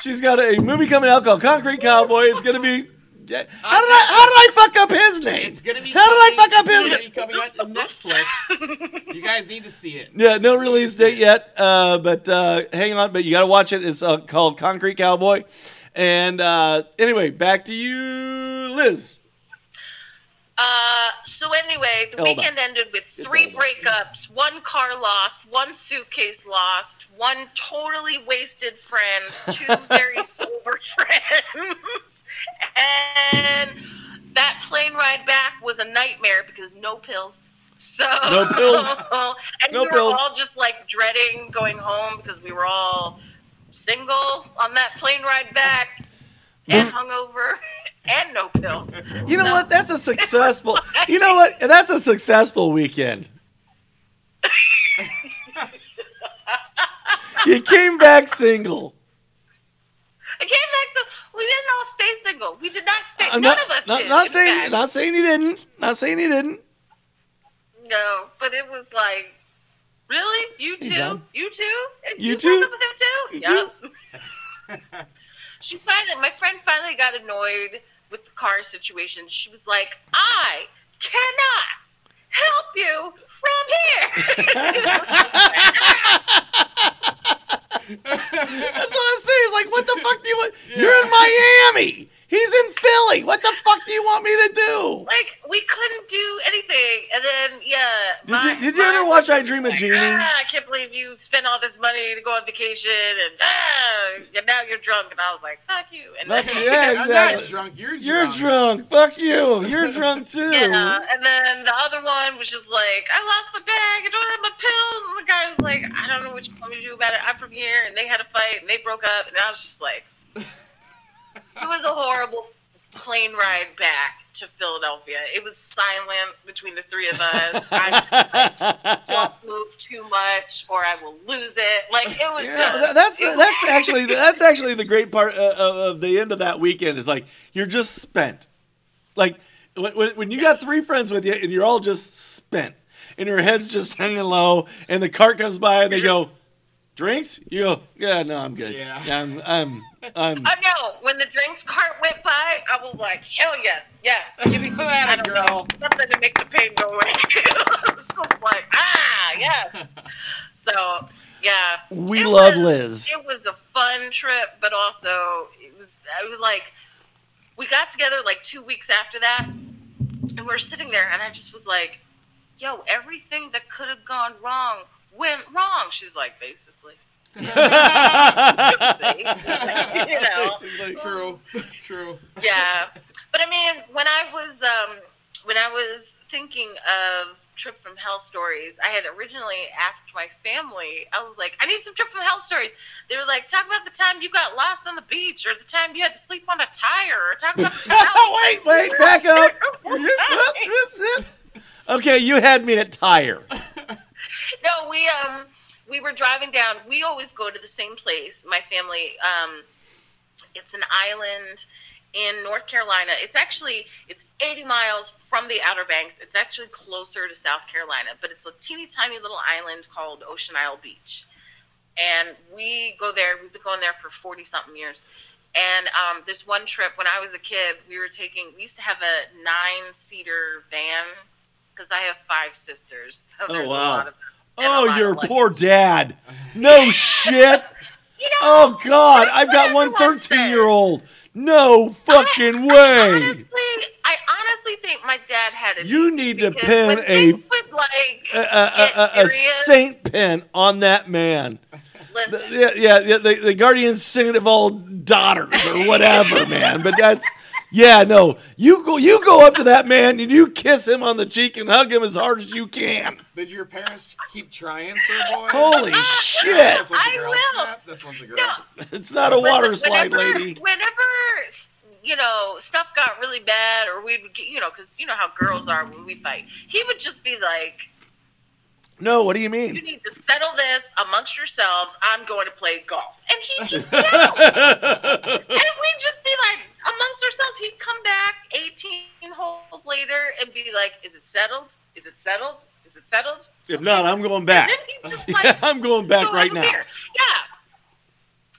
she's got a movie coming out called Concrete Cowboy. It's going to be. How did I? How did I fuck up his name? It's gonna be. How did I fuck up his It's name? gonna be coming out to Netflix. you guys need to see it. Yeah, no release date yet, uh, but uh, hang on. But you got to watch it. It's uh, called Concrete Cowboy. And uh, anyway, back to you, Liz. Uh, so anyway, the Elba. weekend ended with three breakups, one car lost, one suitcase lost, one totally wasted friend, two [laughs] very sober [laughs] friends, and that plane ride back was a nightmare because no pills. So No pills. [laughs] and No we were pills. all just like dreading going home because we were all single on that plane ride back and hungover and no pills. You know what? That's a successful. You know what? That's a successful weekend. [laughs] you came back single. I came back to. We didn't all stay single. We did not stay. I'm None not, of us not, did. not saying fact. not saying you didn't. Not saying you didn't. No, but it was like, really? You too? John. You too? And You broke too? up with him too? You Yep. [laughs] she finally, my friend finally got annoyed with the car situation. She was like, I cannot help you from here. [laughs] That's what I'm saying. It's like, what the fuck do you want? You're in Miami. He's in Philly. What the fuck do you want me to do? like we couldn't do anything. And then yeah. Did my- you, did you ever watch I Dream was of like, Jeannie? Ah, I can't believe you spent all this money to go on vacation and ah, and now you're drunk. And I was like, fuck you. And Fuck then, you, yeah, [laughs] I'm not exactly. drunk. You're drunk. You're drunk. Fuck you. You're drunk [laughs] too. Yeah, and then the other one was just like, I lost my bag, I don't have my pills. And the guy was like, I don't know what you want me to do about it. I'm from here, and they had a fight, and they broke up, and I was just like, it was a horrible plane ride back to Philadelphia. It was silent between the three of us. [laughs] I don't move too much, or I will lose it. Like it was Yeah, just. that's it was- that's actually that's actually the great part uh, of, of the end of that weekend is like you're just spent. Like when, when when you got three friends with you and you're all just spent and your head's just hanging low and the cart comes by and they go drinks you go yeah no I'm good Yeah. I'm I'm I'm I know. When the drinks cart went by, I was like, hell yes, yes. Give me Atta I don't girl. know, something to make the pain go away. [laughs] I was just like, ah, yes. [laughs] So, yeah. we It love was- Liz. It was a fun trip, but also it was. I was like, we got together like two weeks after that, and we were sitting there, and I just was like, yo, everything that could have gone wrong went wrong. She's like, basically. You know. True. True. yeah but i mean when i was um when i was thinking of trip from hell stories i had originally asked my family i was like i need some trip from hell stories they were like talk about the time you got lost on the beach or the time you had to sleep on a tire or talk about the [laughs] time wait wait back [laughs] up. [laughs] okay, you had me at tire. no we um we were driving down we always go to the same place my family um it's an island in north carolina. It's actually it's 80 miles from the outer banks. It's actually closer to south carolina but it's a teeny tiny little island called ocean isle beach. And we go there we've been going there for 40 something years. And um, this one trip when i was a kid we were taking we used to have a nine seater van because i have five sisters so Oh, there's a wow. Lot of and a Oh, your like, poor dad. No shit. You know, Oh God, I've got one 13 year old. No fucking way. Honestly, I honestly think my dad had a. You need to pin a- would, like A, a, a, a saint pin on that man. Listen, Yeah, yeah, yeah the, the guardian saint of all daughters or whatever, man. But that's yeah, no. You go, you go up to that man and you kiss him on the cheek and hug him as hard as you can. Did your parents keep trying for a boy? Holy shit! This one's a I girl. will. Yep, this one's a girl. no, It's not a water when- slide, whenever, lady. Whenever you know stuff got really bad, or we would get, you know, because you know how girls are when we fight, he would just be like, No, what do you mean? "You need to settle this amongst yourselves. I'm going to play golf," and he'd [laughs] just be and we'd just be like amongst ourselves. He'd come back 18 holes later and be like, "Is it settled? Is it settled? Is it settled?" If not, I'm going back. And then he'd just [laughs] like I'm going back go right now. Yeah.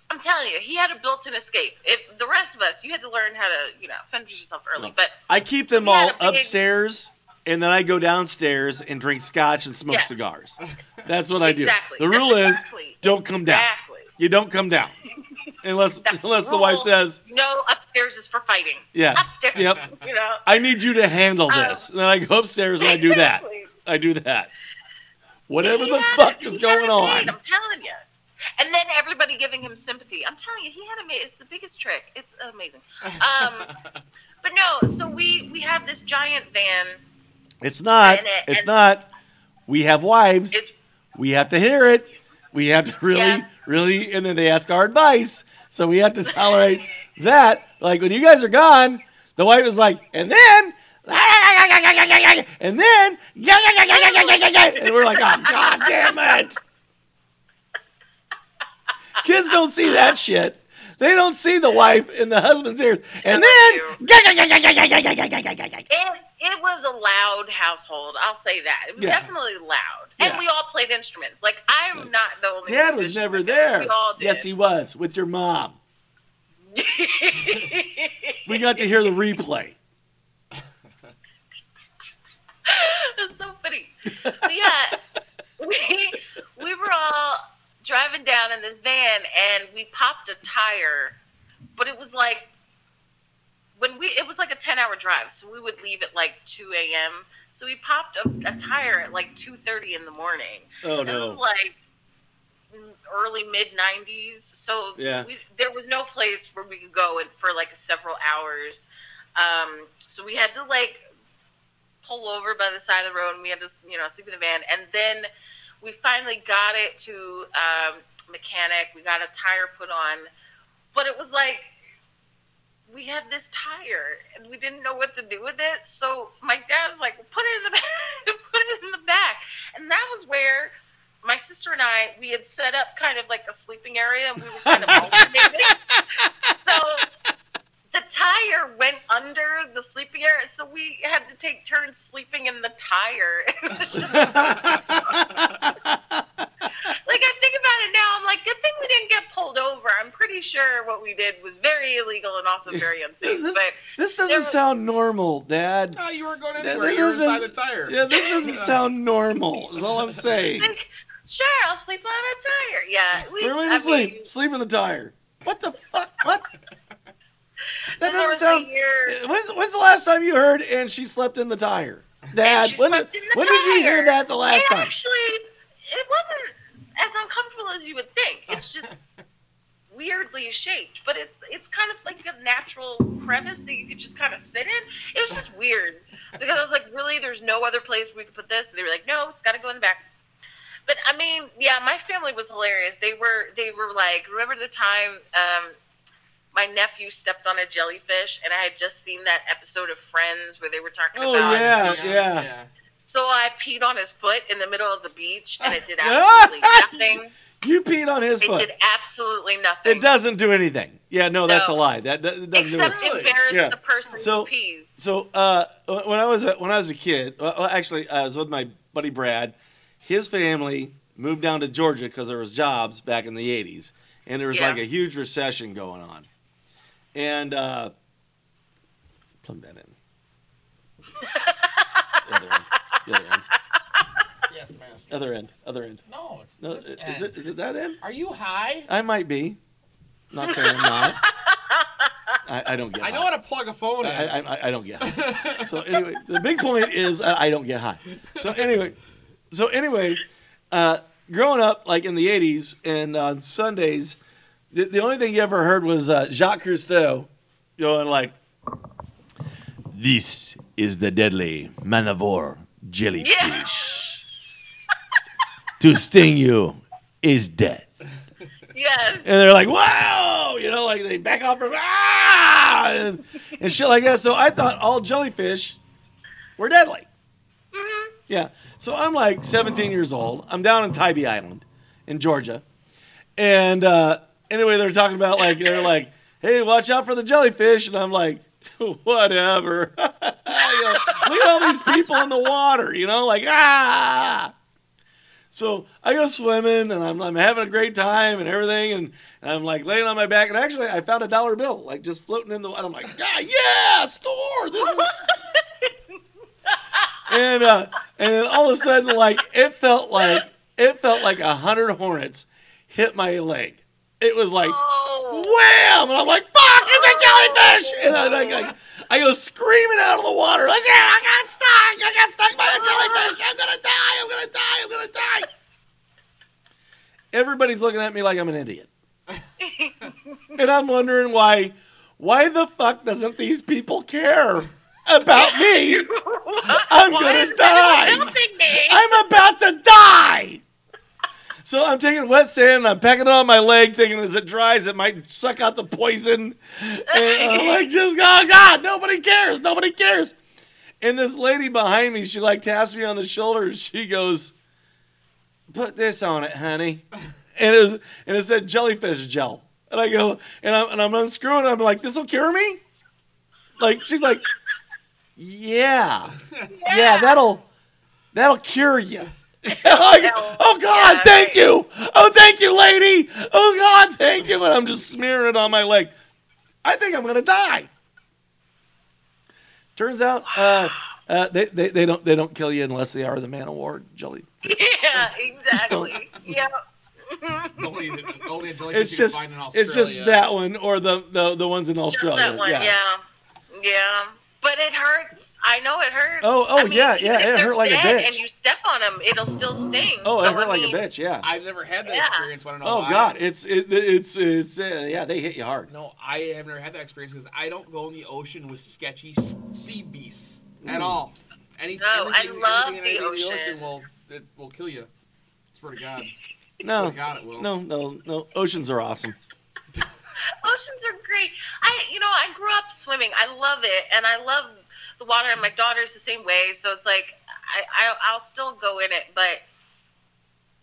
I'm telling you, he had a built-in escape. If the rest of us, you had to learn how to, you know, fend for yourself early. No. But I keep them all big- upstairs, and then I go downstairs and drink scotch and smoke Yes. cigars. That's what I do. Exactly. The rule is don't come down. exactly. You don't come down [laughs] unless That's unless the rule. wife says, no, upstairs is for fighting. "Yeah, [laughs] Upstairs. Yep. You know. I need you to handle Um, this." And then I go upstairs and I do that. [laughs] I do that. Whatever He the fuck is going on. made, I'm telling you. And then everybody giving him sympathy. I'm telling you, he had a made. It's the biggest trick. It's amazing. Um, [laughs] but no, so we we have this giant van. It's not. It- It's not. We have wives. We have to hear it. We have to really, Yeah. really, and then they ask our advice. So we have to tolerate that. Like when you guys are gone, the wife is like, and then, and then, and we're like, oh god damn it! Kids don't see that shit. They don't see the wife in the husband's ears, and then, It, it was a loud household. I'll say that. It was Yeah. definitely loud. And Yeah. we all played instruments. Like, I'm not the only Dad was never there. Yes, he was with your mom. [laughs] We got to hear the replay. It's so funny. But yeah, [laughs] we we were all driving down in this van and we popped a tire, but it was like when we it was like a ten hour drive, so we would leave at like two a.m. So we popped a, a tire at like two thirty in the morning. Oh This no. is like early mid '90s, so Yeah. we, there was no place where we could go and for like several hours. Um, so we had to like pull over by the side of the road, and we had to you know sleep in the van, and then we finally got it to um, mechanic. We got a tire put on, but it was like we had this tire and we didn't know what to do with it. So my dad was like, "Put it in the [laughs] back, put it in the back," and that was where my sister and I we had set up kind of like a sleeping area, and we were kind of [laughs] alternating. so the tire went under the sleeping area, so we had to take turns sleeping in the tire. [laughs] It was just like I think about it now, I'm like, good thing we didn't get pulled over. I'm pretty sure what we did was very illegal and also very [laughs] unsafe. This, but this doesn't was- sound normal, Dad. Oh, you were going Th- anywhere. this You were is- inside the tire. Yeah, this doesn't [laughs] sound normal. Is all I'm saying. like, sure, I'll sleep on a tire. Yeah, we, Where are we to sleep? mean, sleep in the tire. What the fuck? What? [laughs] That doesn't sound. a. When's, when's the last time you heard and she slept in the tire? Dad, she when, slept in the when did you hear that the last it time? actually, it wasn't as uncomfortable as you would think. It's just [laughs] weirdly shaped, but it's it's kind of like a natural crevice that you could just kind of sit in. It was just weird because I was like, really, there's no other place we could put this. And they were like, no, it's got to go in the back. But I mean, yeah, my family was hilarious. They were they were like, remember the time um, my nephew stepped on a jellyfish, and I had just seen that episode of Friends where they were talking Oh, about. yeah, yeah. So I peed on his foot in the middle of the beach, and it did [laughs] absolutely nothing. You peed on his It foot. It did absolutely nothing. It doesn't do anything. Yeah, no, that's a lie. That, that doesn't Except do anything. embarrass Yeah. the person So- who pees. So uh, when I was a, when I was a kid, well, well, actually, I was with my buddy Brad. His family moved down to Georgia because there was jobs back in the '80s, and there was Yeah. like a huge recession going on. And uh, plug that in. [laughs] the other end. [laughs] Yes, master. Other end. Other end. No, it's No, this is end. it is it that end? Are you high? I might be. Not saying I'm not. [laughs] I, I don't get. I high. know how to plug a phone in. I, I, I don't get high. [laughs] So anyway, the big point is I, don't get high. So anyway, so anyway, uh, growing up like in the '80s and on Sundays, the, the only thing you ever heard was uh, Jacques Cousteau going like, "This is the deadly man of war jellyfish. [laughs] to sting you is death." Yes. and they're like, "Wow!" You know, like they back off from ah and, and shit like that. So I thought all jellyfish were deadly. Mhm. Yeah. So I'm like 17 years old. I'm down in Tybee Island in Georgia, and uh, anyway, they're talking about like they're like, "Hey, watch out for the jellyfish," and I'm like, [laughs] "Whatever." You know, look at all these people in the water. You know, like ah. So I go swimming and I'm, I'm having a great time and everything and, and I'm like laying on my back and actually I found a dollar bill like just floating in the water. I'm like, God, yeah, score! This is [laughs] and uh, and all of a sudden like it felt like it felt like a hundred hornets hit my leg. It was like Oh. wham! And I'm like, fuck, it's a jellyfish! And I, I, I, I go screaming out of the water. Like, yeah, I got stuck! I got stuck by a jellyfish! I'm gonna die! I'm gonna die! I'm gonna die! Everybody's looking at me like I'm an idiot. and I'm wondering why, why the fuck doesn't these people care about me? [laughs] I'm Why gonna die! helping me? I'm about to die. So I'm taking wet sand and I'm pecking it on my leg, thinking as it dries, it might suck out the poison. And I'm like, just oh God, nobody cares, nobody cares. And this lady behind me, she like taps me on the shoulder and she goes, "Put this on it, honey." And it was, and it said jellyfish gel. And I go, and I'm and I'm unscrewing. it. I'm like, "This will cure me." Like she's like, "Yeah, yeah, that'll that'll cure you." [laughs] like, oh God, Yeah, thank right. you. Oh, thank you, lady. Oh God, thank you. And I'm just smearing it on my leg. I think I'm gonna die. Turns out, uh, uh, they, they they don't they don't kill you unless they are the man of war jelly. Yeah, [laughs] exactly. yeah. It's only, only a It's you can just find in it's just Australia. that one or the the, the ones in Just Australia. that one, yeah. yeah. But it hurts. I know it hurts. Oh, oh, I mean, yeah, yeah, it hurt like a bitch. And you step on them, it'll still sting. Oh, So, it hurt I like mean, a bitch. Yeah. I've never had that Yeah. experience. Want to know Oh why? God, it's it, it's it's uh, yeah they hit you hard. No, I have never had that experience because I don't go in the ocean with sketchy sea beasts at all. Any, No, I everything, love everything the anything in the ocean. ocean will it will kill you. Swear to God. No, Swear to God, it will. no, no, no. Oceans are awesome. Oceans are great. I, you know, I grew up swimming. I love it, and I love the water. And my daughter's the same way. So it's like I, I, I'll still go in it, but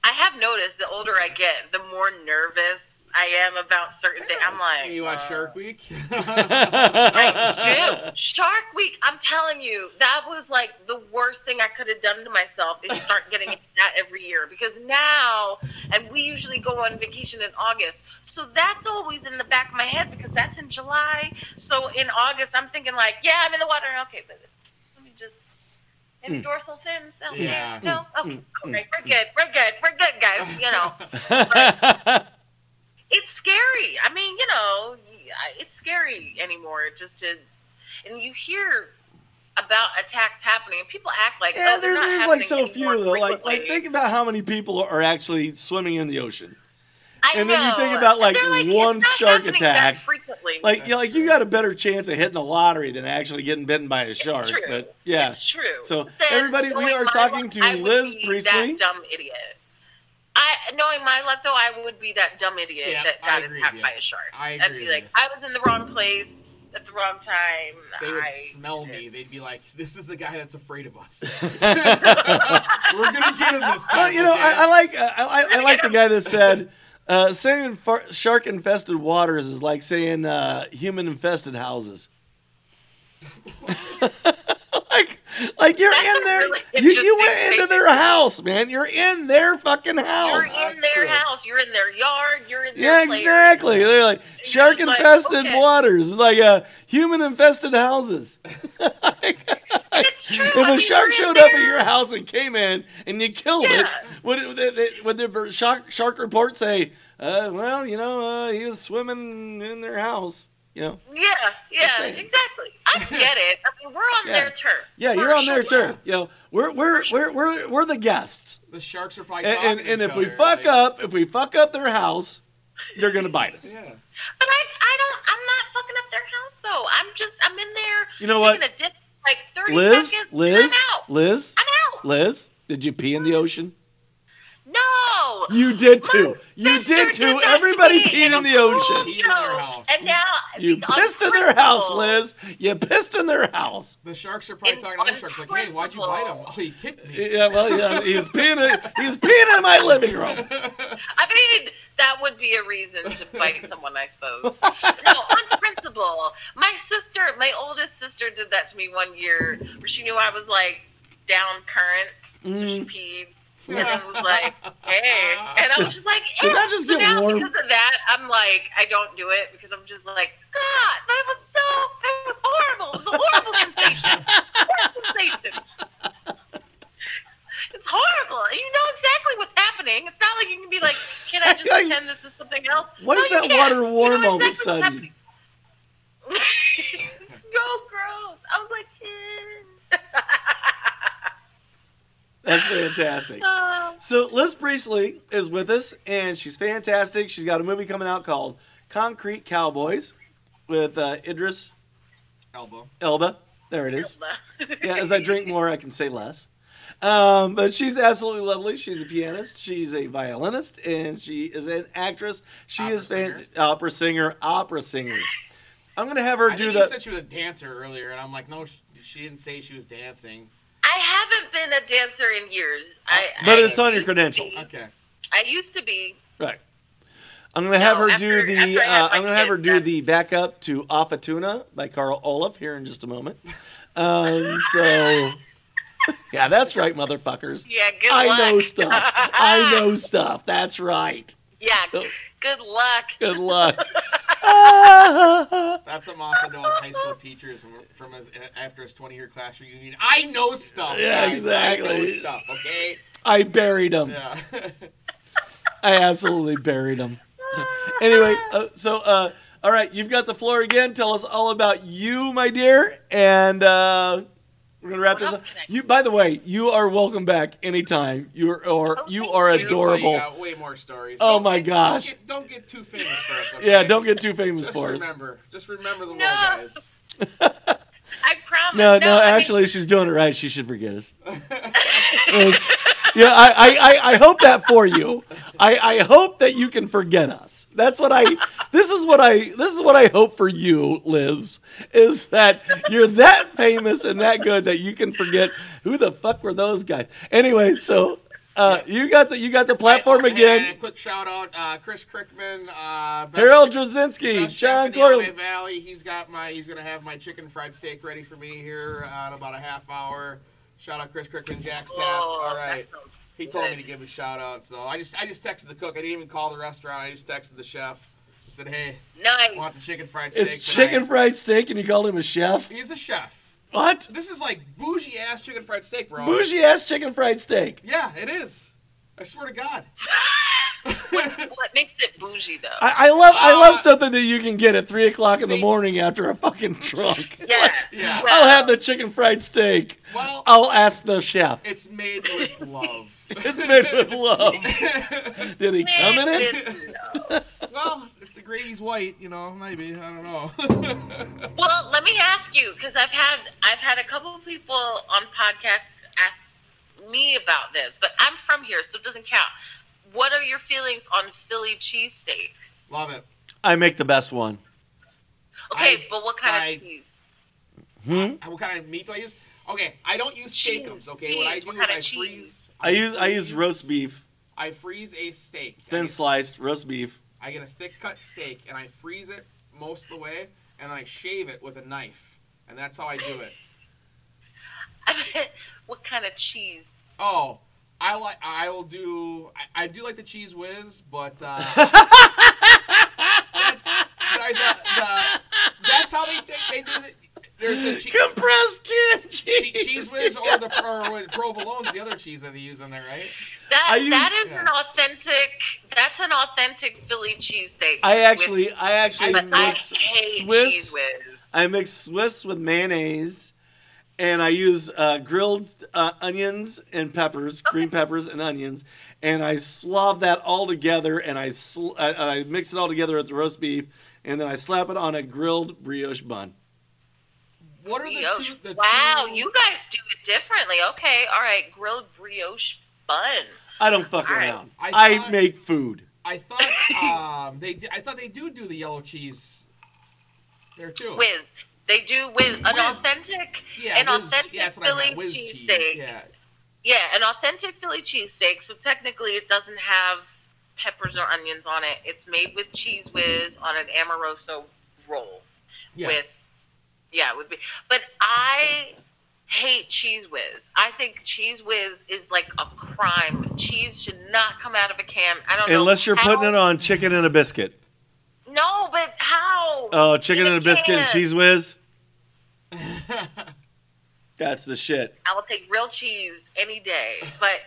I have noticed the older I get, the more nervous I am about certain things. I'm like, Hey, you watch uh, Shark Week? [laughs] I do. [laughs] Shark Week, I'm telling you, that was like the worst thing I could have done to myself is start getting into that every year because now, and we usually go on vacation in August, so that's always in the back of my head because that's in July. So in August, I'm thinking like, yeah, I'm in the water. Okay, but let me just. Any Mm. dorsal fins? Okay, Yeah. no. Okay, Mm, all right, we're good. We're good. We're good, guys. You know [laughs] it's scary. I mean, you know, it's scary anymore just to, and you hear about attacks happening, and people act like yeah, oh, there's there's like so few anymore though. Like like think about how many people are actually swimming in the ocean. I and then you think about, like, it's one shark attack. Like you know, like you got a better chance of hitting the lottery than actually getting bitten by a shark. it's true. But yeah, it's true. So, then, everybody, we are talking to Liz Priestley. Dumb idiot. I knowing my luck though, I would be that dumb idiot Yeah, that I got agree attacked with by a shark. I I'd be with like, you. I was in the wrong place at the wrong time. They would I smell did. me. They'd be like, "This is the guy that's afraid of us. [laughs] We're gonna get him this time." Well, you know. I, I like uh, I, I, I like the guy that said uh, saying far- shark infested waters is like saying uh, human infested houses. [laughs] [laughs] like, like you're That's in a there. really you, you went into their house, man. You're in their fucking house. You're in That's their true. house. You're in their yard. You're in Yeah, their place. exactly. They're like shark just like, infested okay. waters. It's like uh, human infested houses. [laughs] It's true. If I a mean, shark you're showed up at your house and came in and you killed it, Yeah. would, it, would, it, would the shark, shark report say, uh, well, you know, uh, he was swimming in their house? You know, Yeah, yeah, exactly. I get it. I mean, we're on Yeah. their turf. yeah, you're on their sure. turf. You know, we're we're we're we're, we're the guests, the sharks are probably and and, and each if we other, fuck like, up, if we fuck up their house, they're gonna bite us. [laughs] yeah. But I, I don't. I'm not fucking up their house though. I'm just. I'm in there. You know what? taking a dip, like 30 Liz, seconds. Liz, I'm out. Liz, I'm out. Liz, did you pee in the ocean? No. You did My too. You did too. that Everybody me peed in the ocean. Peed in their house. And now You pissed in their house, Liz. You pissed in their house. The sharks are probably In- talking to other on sharks like, "Hey, why'd you bite him? Oh, he kicked me." Yeah, well, yeah, he's peeing. He's peeing in my living room. I mean, that would be a reason to bite someone, I suppose. No, on principle. My sister, my oldest sister, did that to me one year, where she knew I was like down current, so she Mm. peed, [laughs] and then was [laughs] like, "Hey," and I was just like, Did "Eh." just so get now warm? because of that, I'm like, I don't do it because I'm just like, God, that was so, that was horrible. It was a horrible sensation. Horrible sensation. [laughs] It's horrible. You know exactly what's happening. It's not like you can be like, can I just pretend this is something else? why No, is that can't. water You warm know all of a sudden? it's so gross. I was like, eh. That's fantastic. [laughs] So Liz Priestley is with us, and she's fantastic. She's got a movie coming out called Concrete Cowboys with uh, Idris Elbow. Elba. There it is. [laughs] Yeah, as I drink more, I can say less. Um, but she's absolutely lovely. She's a pianist. She's a violinist, and she is an actress. She Opera is fan- singer. opera singer. Opera singer. I'm gonna have her I do think you said she was a dancer earlier, and I'm like, no, she, she didn't say she was dancing. I haven't been a dancer in years. I, But I it's on your credentials. be. Okay. I used to be. Right. I'm gonna have No, her after- do the. Uh, I'm gonna have her kid, do the backup to O Fortuna by Carl Orff here in just a moment. Um, so, [laughs] yeah, that's right, motherfuckers. Yeah, good I luck. know stuff. [laughs] I know stuff. That's right. Yeah, So- good luck. Good luck. [laughs] That's what Masa knows high school teachers from, his, after his 20 year class reunion. I know stuff. Yeah, guys. I know exactly. stuff, okay? I buried him. Yeah. [laughs] I absolutely buried him. So, anyway, uh, so uh, all right, you've got the floor again. Tell us all about you, my dear, and uh, we're gonna wrap What this up. can You, by the way, you are welcome back anytime. You are, or Oh, you are you. You adorable. got way more stories. Oh Don't my get- gosh. Don't get, don't get too famous for us. Okay? Yeah, don't get too famous Just for us. remember. Just remember the No. little guys. I promise. No, no, I mean, actually, she's doing it right. She should forget us. Yeah, I, I, I, I hope that for you. I, I hope that you can forget us. That's what I. This is what I. This is what I hope for you, Liz. Is that you're that famous and that good that you can forget who the fuck were those guys? Anyway, so uh, you got the you got the platform And- again. And a quick shout out, uh, Chris Crickman, uh, best- Harold Jasinski, best chef John in the Corley. Valley. He's got my. He's gonna have my chicken fried steak ready for me here uh, in about a half hour. Shout out Chris Crickman, Jack's Tap. All right. All that right. Sounds He told me to give a shout out, so I just I just texted the cook. I didn't even call the restaurant. I just texted the chef. I said, "Hey, Nice. want the chicken fried steak?" It's tonight?" chicken fried steak, and you called him a chef. He's a chef. What? This is like bougie ass chicken fried steak, bro. Bougie ass chicken fried steak. Yeah, it is. I swear to God. [laughs] [laughs] What's, what makes it bougie though? I, I love I love Uh, something that you can get at three o'clock in the the- morning after a fucking drunk. [laughs] yeah. Yeah. Well, I'll have the chicken fried steak. Well, I'll ask the chef. it's made with love. [laughs] It's made with love. Did he come in it? it? Well, if the gravy's white, you know, maybe I don't know. Well, let me ask you because I've had I've had a couple of people on podcasts ask me about this, but I'm from here, so it doesn't count. What are your feelings on Philly cheesesteaks? love it. I make the best one. Okay, I- but what kind I- of cheese? Hmm? What kind of meat do I use? Okay, I don't use Cheese, Steak-umms. Okay, what I do what is I cheese? freeze. I use I use roast beef, I freeze a steak. Thin get- sliced roast beef. I get a thick cut steak and I freeze it most of the way, and then I shave it with a knife, and that's how I do it. [laughs] what kind of cheese? Oh, I like. I will do. I, I do like the cheese whiz, but uh, [laughs] that's the, the, the, that's how they they, they do it. There's the che- Compressed canned che- cheese. cheese whiz or the or what, provolone's the other cheese that they use in there, right? That use- that is Yeah. an authentic. That's an authentic Philly cheesesteak. I with- actually I actually I mix hate Swiss. cheese whiz. I mix Swiss with mayonnaise, and I use uh, grilled uh, onions and peppers, green peppers and onions, and I slob that all together, and I sl- I, I mix it all together with the roast beef, and then I slap it on a grilled brioche bun. What are the two? The wow, two, you guys do it differently. Okay, all right, grilled brioche bun. I don't fuck All right. around. I I, thought- make food. I thought [laughs] um they di- I thought they do do the yellow cheese there too. Whiz. They do with an Whiz. authentic, yeah, an whiz- authentic yeah, that's what I meant, Philly cheesesteak. Yeah, yeah, an authentic Philly cheesesteak. So technically, it doesn't have peppers or onions on it. It's made with cheese whiz on an Amoroso roll. yeah. With, yeah, it would be. But I hate cheese whiz. I think cheese whiz is like a crime. Cheese should not come out of a can. I don't know. Unless you're how- putting it on chicken and a biscuit. No, but how? Oh, chicken In and a biscuit and cheese whiz. [laughs] That's the shit. I will take real cheese any day. But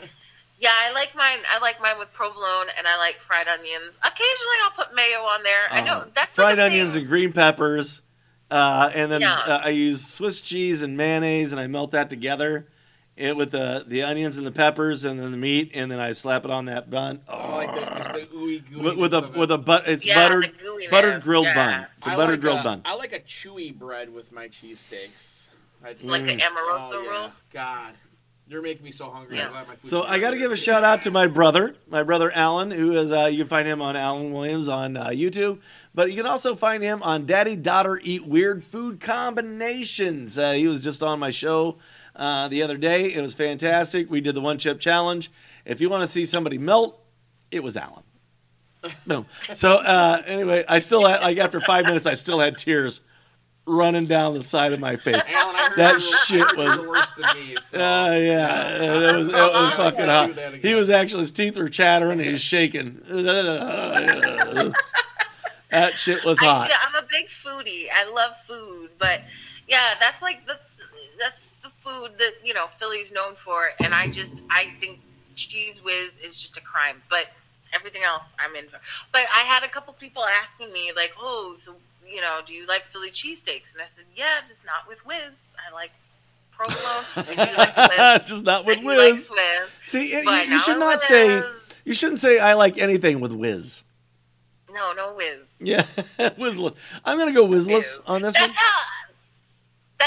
yeah, I like mine. I like mine with provolone, and I like fried onions. Occasionally, I'll put mayo on there. I know Um, that's fried like onions thing. and green peppers, uh, and then Yeah. uh, I use Swiss cheese and mayonnaise, and I melt that together, it with the the onions and the peppers, and then the meat, and then I slap it on that bun. I Oh, like the, just the ooey gooey with, with a it. with a but it's Yeah, buttered the buttered grilled yeah. bun. It's a I buttered like grilled a- bun. I like a chewy bread with my cheesesteaks. I just- like the Mm. Amoroso oh, yeah. roll. God, you're making me so hungry. Yeah. I'm glad my food's So I got to give a shout out to my brother, my brother Alan, who is uh, you can find him on Alan Williams on uh, YouTube, but you can also find him on Daddy Daughter Eat Weird Food Combinations. Uh, he was just on my show uh, the other day. It was fantastic. We did the one chip challenge. If you want to see somebody melt, it was Alan. [laughs] Boom. So uh, anyway, I still had like after five minutes, I still had tears running down the side of my face. Alan, I heard That you were- shit you was- worse than me. So. Uh, [laughs] yeah, it was, it was [laughs] fucking hot. He was actually, his teeth were chattering and he's shaking. That shit was hot. yeah, I'm a big foodie. I love food, but yeah, that's like that's that's the food that you know Philly's known for, and I just I think cheese whiz is just a crime, but everything else I'm in. For. But I had a couple people asking me like, oh, so you know, do you like Philly cheesesteaks? And I said, yeah, just not with whiz. I like provolone. I like [laughs] whiz. Just not with whiz. like Swiss, See, you, you should not say you shouldn't say I like anything with whiz. no, no whiz. Yeah, [laughs] whizless. I'm gonna go whizless on this one. [laughs]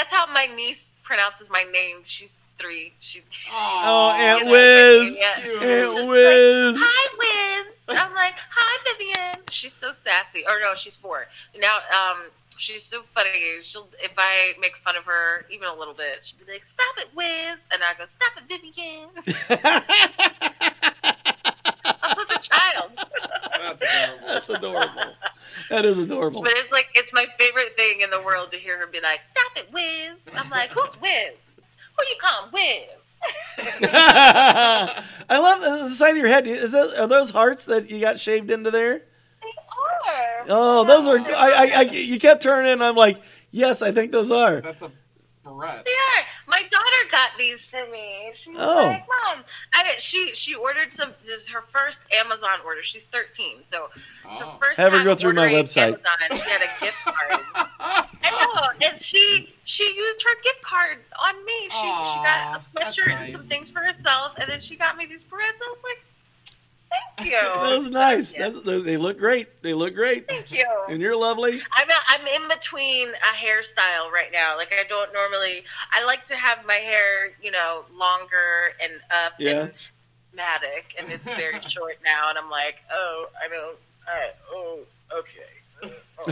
That's how. My niece pronounces my name. She's three. She. Oh, Aunt Wiz. know, Whiz, Aunt Just Whiz. Hi, Wiz. I'm like, hi, Vivian. She's so sassy. Or no, she's four. Now, um, she's so funny. She'll, if I make fun of her even a little bit, she'll be like, stop it, Wiz. And I go, stop it, Vivian. [laughs] I'm such a child. That's adorable. That's adorable. That is adorable. But it's like, it's my favorite thing in the world to hear her be like, stop it, Wiz. I'm like, who's Wiz? Who you call Wiz? [laughs] I love uh, the side of your head. Is that are those hearts that you got shaved into there? They are. Oh, those are. I, I, I you kept turning. and I'm like, yes, I think those are. That's a barrette. They are. My daughter got these for me. She's Oh. like, Mom, I, she she ordered some. This is her first Amazon order. She's 13, so her Oh. first Have her go through my website. Amazon, she had a gift card. I know, and she she used her gift card on me. She she got a that's sweatshirt and some things for herself, and then she got me these barrettes. I was like, Thank [laughs] you. That was nice. That's, they look great. They look great. Thank you. And you're lovely. I'm I'm in between a hairstyle right now. Like I don't normally. I like to have my hair, you know, longer and up Yeah. and matic, and it's very [laughs] short now. And I'm like, oh, I don't. I, oh, okay. [laughs]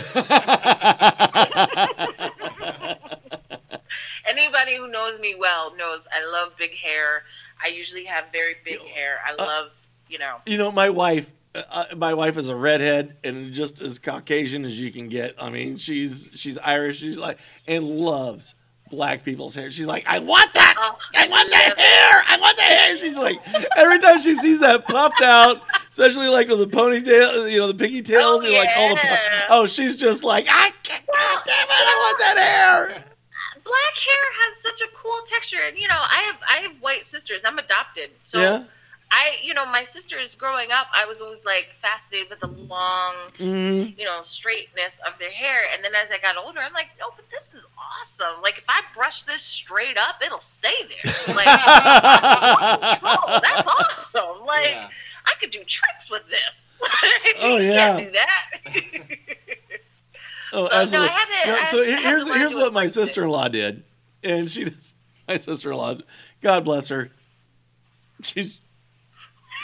Anybody who knows me well knows I love big hair. I usually have very big hair. I Uh, love, you know. You know, my wife, uh, my wife is a redhead and just as Caucasian as you can get. I mean, she's she's Irish. She's like and loves black people's hair. She's like, I want that. Oh, I want that hair. I want the hair. She's like, every time she sees that puffed out, especially like with the ponytail, you know, the piggy tails, Oh, and like all the, oh, she's just like, I can't, God damn it, I want that hair. black hair has such a cool texture and you know i have i have white sisters i'm adopted so yeah. I you know my sisters growing up i was always like fascinated with the long Mm-hmm. you know straightness of their hair and then as i got older i'm like no but this is awesome like if i brush this straight up it'll stay there like [laughs] that's awesome like Yeah. i could do tricks with this [laughs] Oh, You yeah. can't do that [laughs] Oh, no, I absolutely. had to- No, so had- here- I had here's to here's what my sister-in-law did, and she does. My sister-in-law, God bless her. She,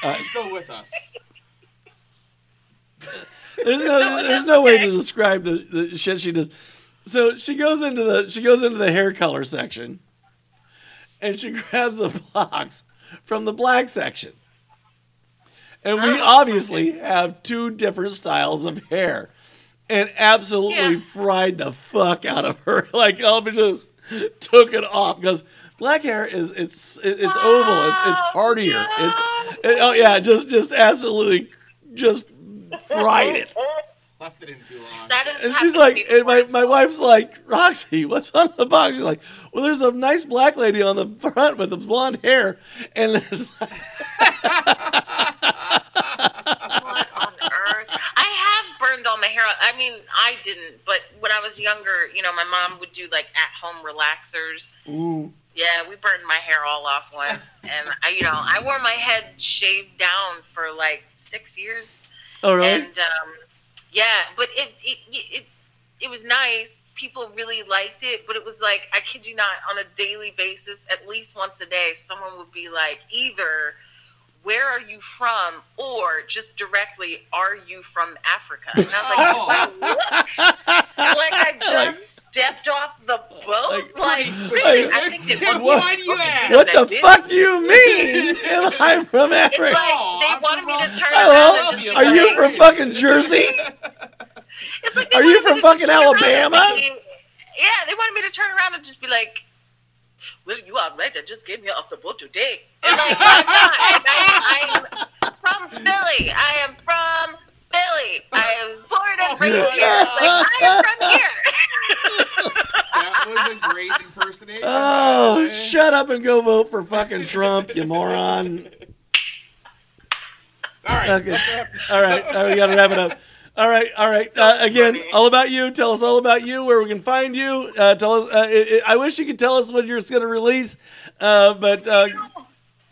uh, She's still with us. there's no there's no way to describe the, the shit she does. So she goes into the she goes into the hair color section, and she [laughs] grabs a box from the black section. And we obviously have two different styles of hair, and absolutely Yeah. fried the fuck out of her. [laughs] Like, we just took it off because black hair is it's it's oval, it's it's hardier. It's it- oh yeah, just just absolutely just fried it. Left it in too long. And she's like, and my, my wife's like, Roxy, what's on the box? She's like, well, there's a nice black lady on the front with the blonde hair, and it's What [laughs] [laughs] on earth? I have burned all my hair. out. I mean, I didn't, but when I was younger, you know, my mom would do like at-home relaxers. Ooh. Yeah, we burned my hair all off once, [laughs] and I, you know, I wore my head shaved down for like six years, Oh, really? and um, yeah, but it it, it it was nice. People really liked it, but it was like I kid you not, on a daily basis, at least once a day, someone would be like, either where are you from, or just directly, are you from Africa? And I was like, oh. what? like I just stepped off the boat. Like- Like, like- [laughs] really, I think it was. Why do you ask? what the did. fuck do you mean? Am I from It's Africa? like Oh, they I'm wanted me to Raleigh. turn Hello? around and just Are you like, from fucking Jersey? It's like Are you from fucking turn around and Alabama? yeah, they wanted me to turn around and just be like, "Well, you are right. I just came here off the boat today." [laughs] And like, I'm not. And I, I'm from Philly. I am from Philly. I was born and Oh, raised here. Like, I am from here. [laughs] That was a great impersonation. Oh, by shut up and go vote for fucking Trump, you moron. All right. Okay. let's wrap this All right, all right, we got to wrap it up. All right, all right. Uh, again, funny. all about you. Tell us all about you, where we can find you. Uh, tell us. Uh, i i I wish you could tell us when you're going to release, uh, but uh,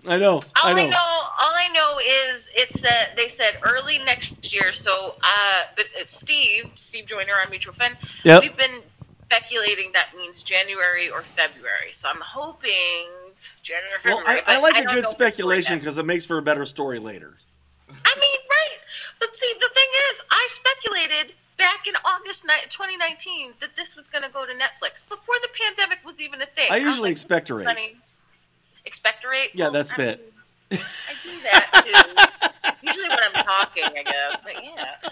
I know, All I I know. know, all I know is it's uh, they said early next year. So, uh, but Steve, Steve Joyner, our mutual friend, Yep. we've been speculating that means January or February. So I'm hoping January or Well, February. I, I like a good speculation because it makes for a better story later. I mean, right? But see, the thing is, I speculated back in August 2019 that this was going to go to Netflix before the pandemic was even a thing. I usually like, expectorate. Funny. Expectorate? Yeah, Well, that's I bit. mean, I do that too. [laughs] Usually when I'm talking, I guess. But yeah.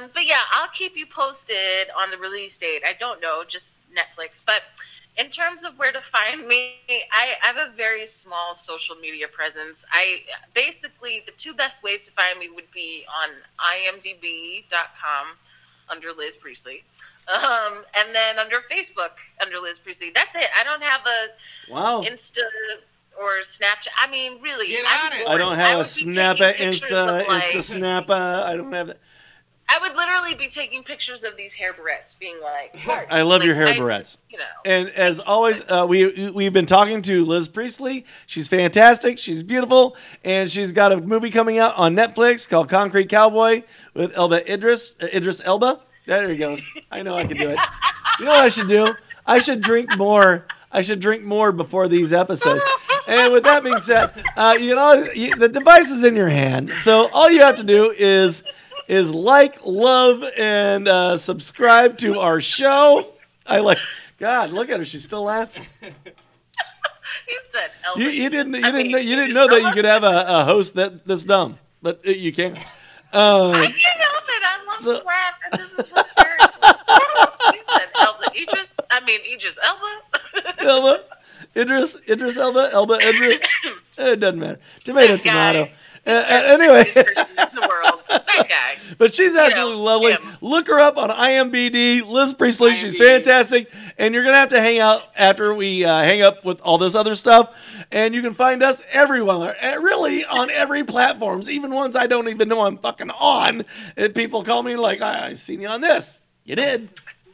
Um, but yeah, I'll keep you posted on the release date. I don't know, just Netflix. But in terms of where to find me, I, I have a very small social media presence. I basically the two best ways to find me would be on imdb.com under Liz Priestley. Um, and then under Facebook under Liz Priestley. That's it. I don't have a Wow. Insta or Snapchat. I mean, really, Get I'm on it. bored. I don't have a would be Snappa, Insta, like- Insta Snappa. I don't have that. I would literally be taking pictures of these hair barrettes, being like. [laughs] I love your hair I- barrettes. You know, And as always, uh, we we've been talking to Liz Priestley. She's fantastic. She's beautiful, and she's got a movie coming out on Netflix called Concrete Cowboy with Elba Idris. Uh, Idris Elba. There he goes. I know I can do it. You know what I should do? I should drink more. I should drink more before these episodes. And with that being said, uh, you know the device is in your hand, so all you have to do is is like, love, and uh, subscribe to our show. I like. God, look at her. She's still laughing. [laughs] said, Elba. You, you didn't. You I didn't. mean, know- You didn't know that you could have a, a host that this dumb, but uh, you can. Uh, I can't help it. I love So- to laugh. This is hysterical. [laughs] he said, Elba. Idris. I mean, Idris Elba. [laughs] Elba, Idris, Idris Elba, Elba Idris. [coughs] It doesn't matter. Tomato, tomato. Uh, uh, anyway, in the world. That guy. but she's absolutely know, lovely. him. Look her up on IMBD. Liz Priestley. She's fantastic. And you're gonna have to hang out after we uh, hang up with all this other stuff. And you can find us everywhere, uh, really on every platforms, even ones I don't even know I'm fucking on. And people call me like, I- I've seen you on this. You did.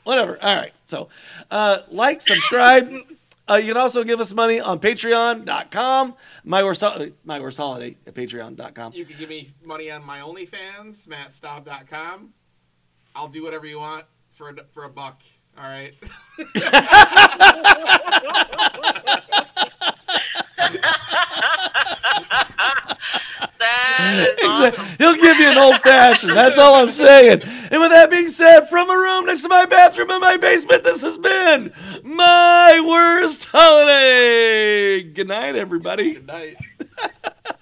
Whatever. All right. So, uh, like, subscribe. [laughs] Uh, you can also give us money on patreon.com. My worst, Hol- my worst holiday at patreon.com. You can give me money on my OnlyFans, mattstaub.com. I'll do whatever you want for a, for a buck. All right. [laughs] [laughs] That is awesome. He'll give you an old fashioned. That's all I'm saying. And with that being said, from a room next to my bathroom in my basement, this has been my worst holiday. Good night, everybody. Good night. [laughs]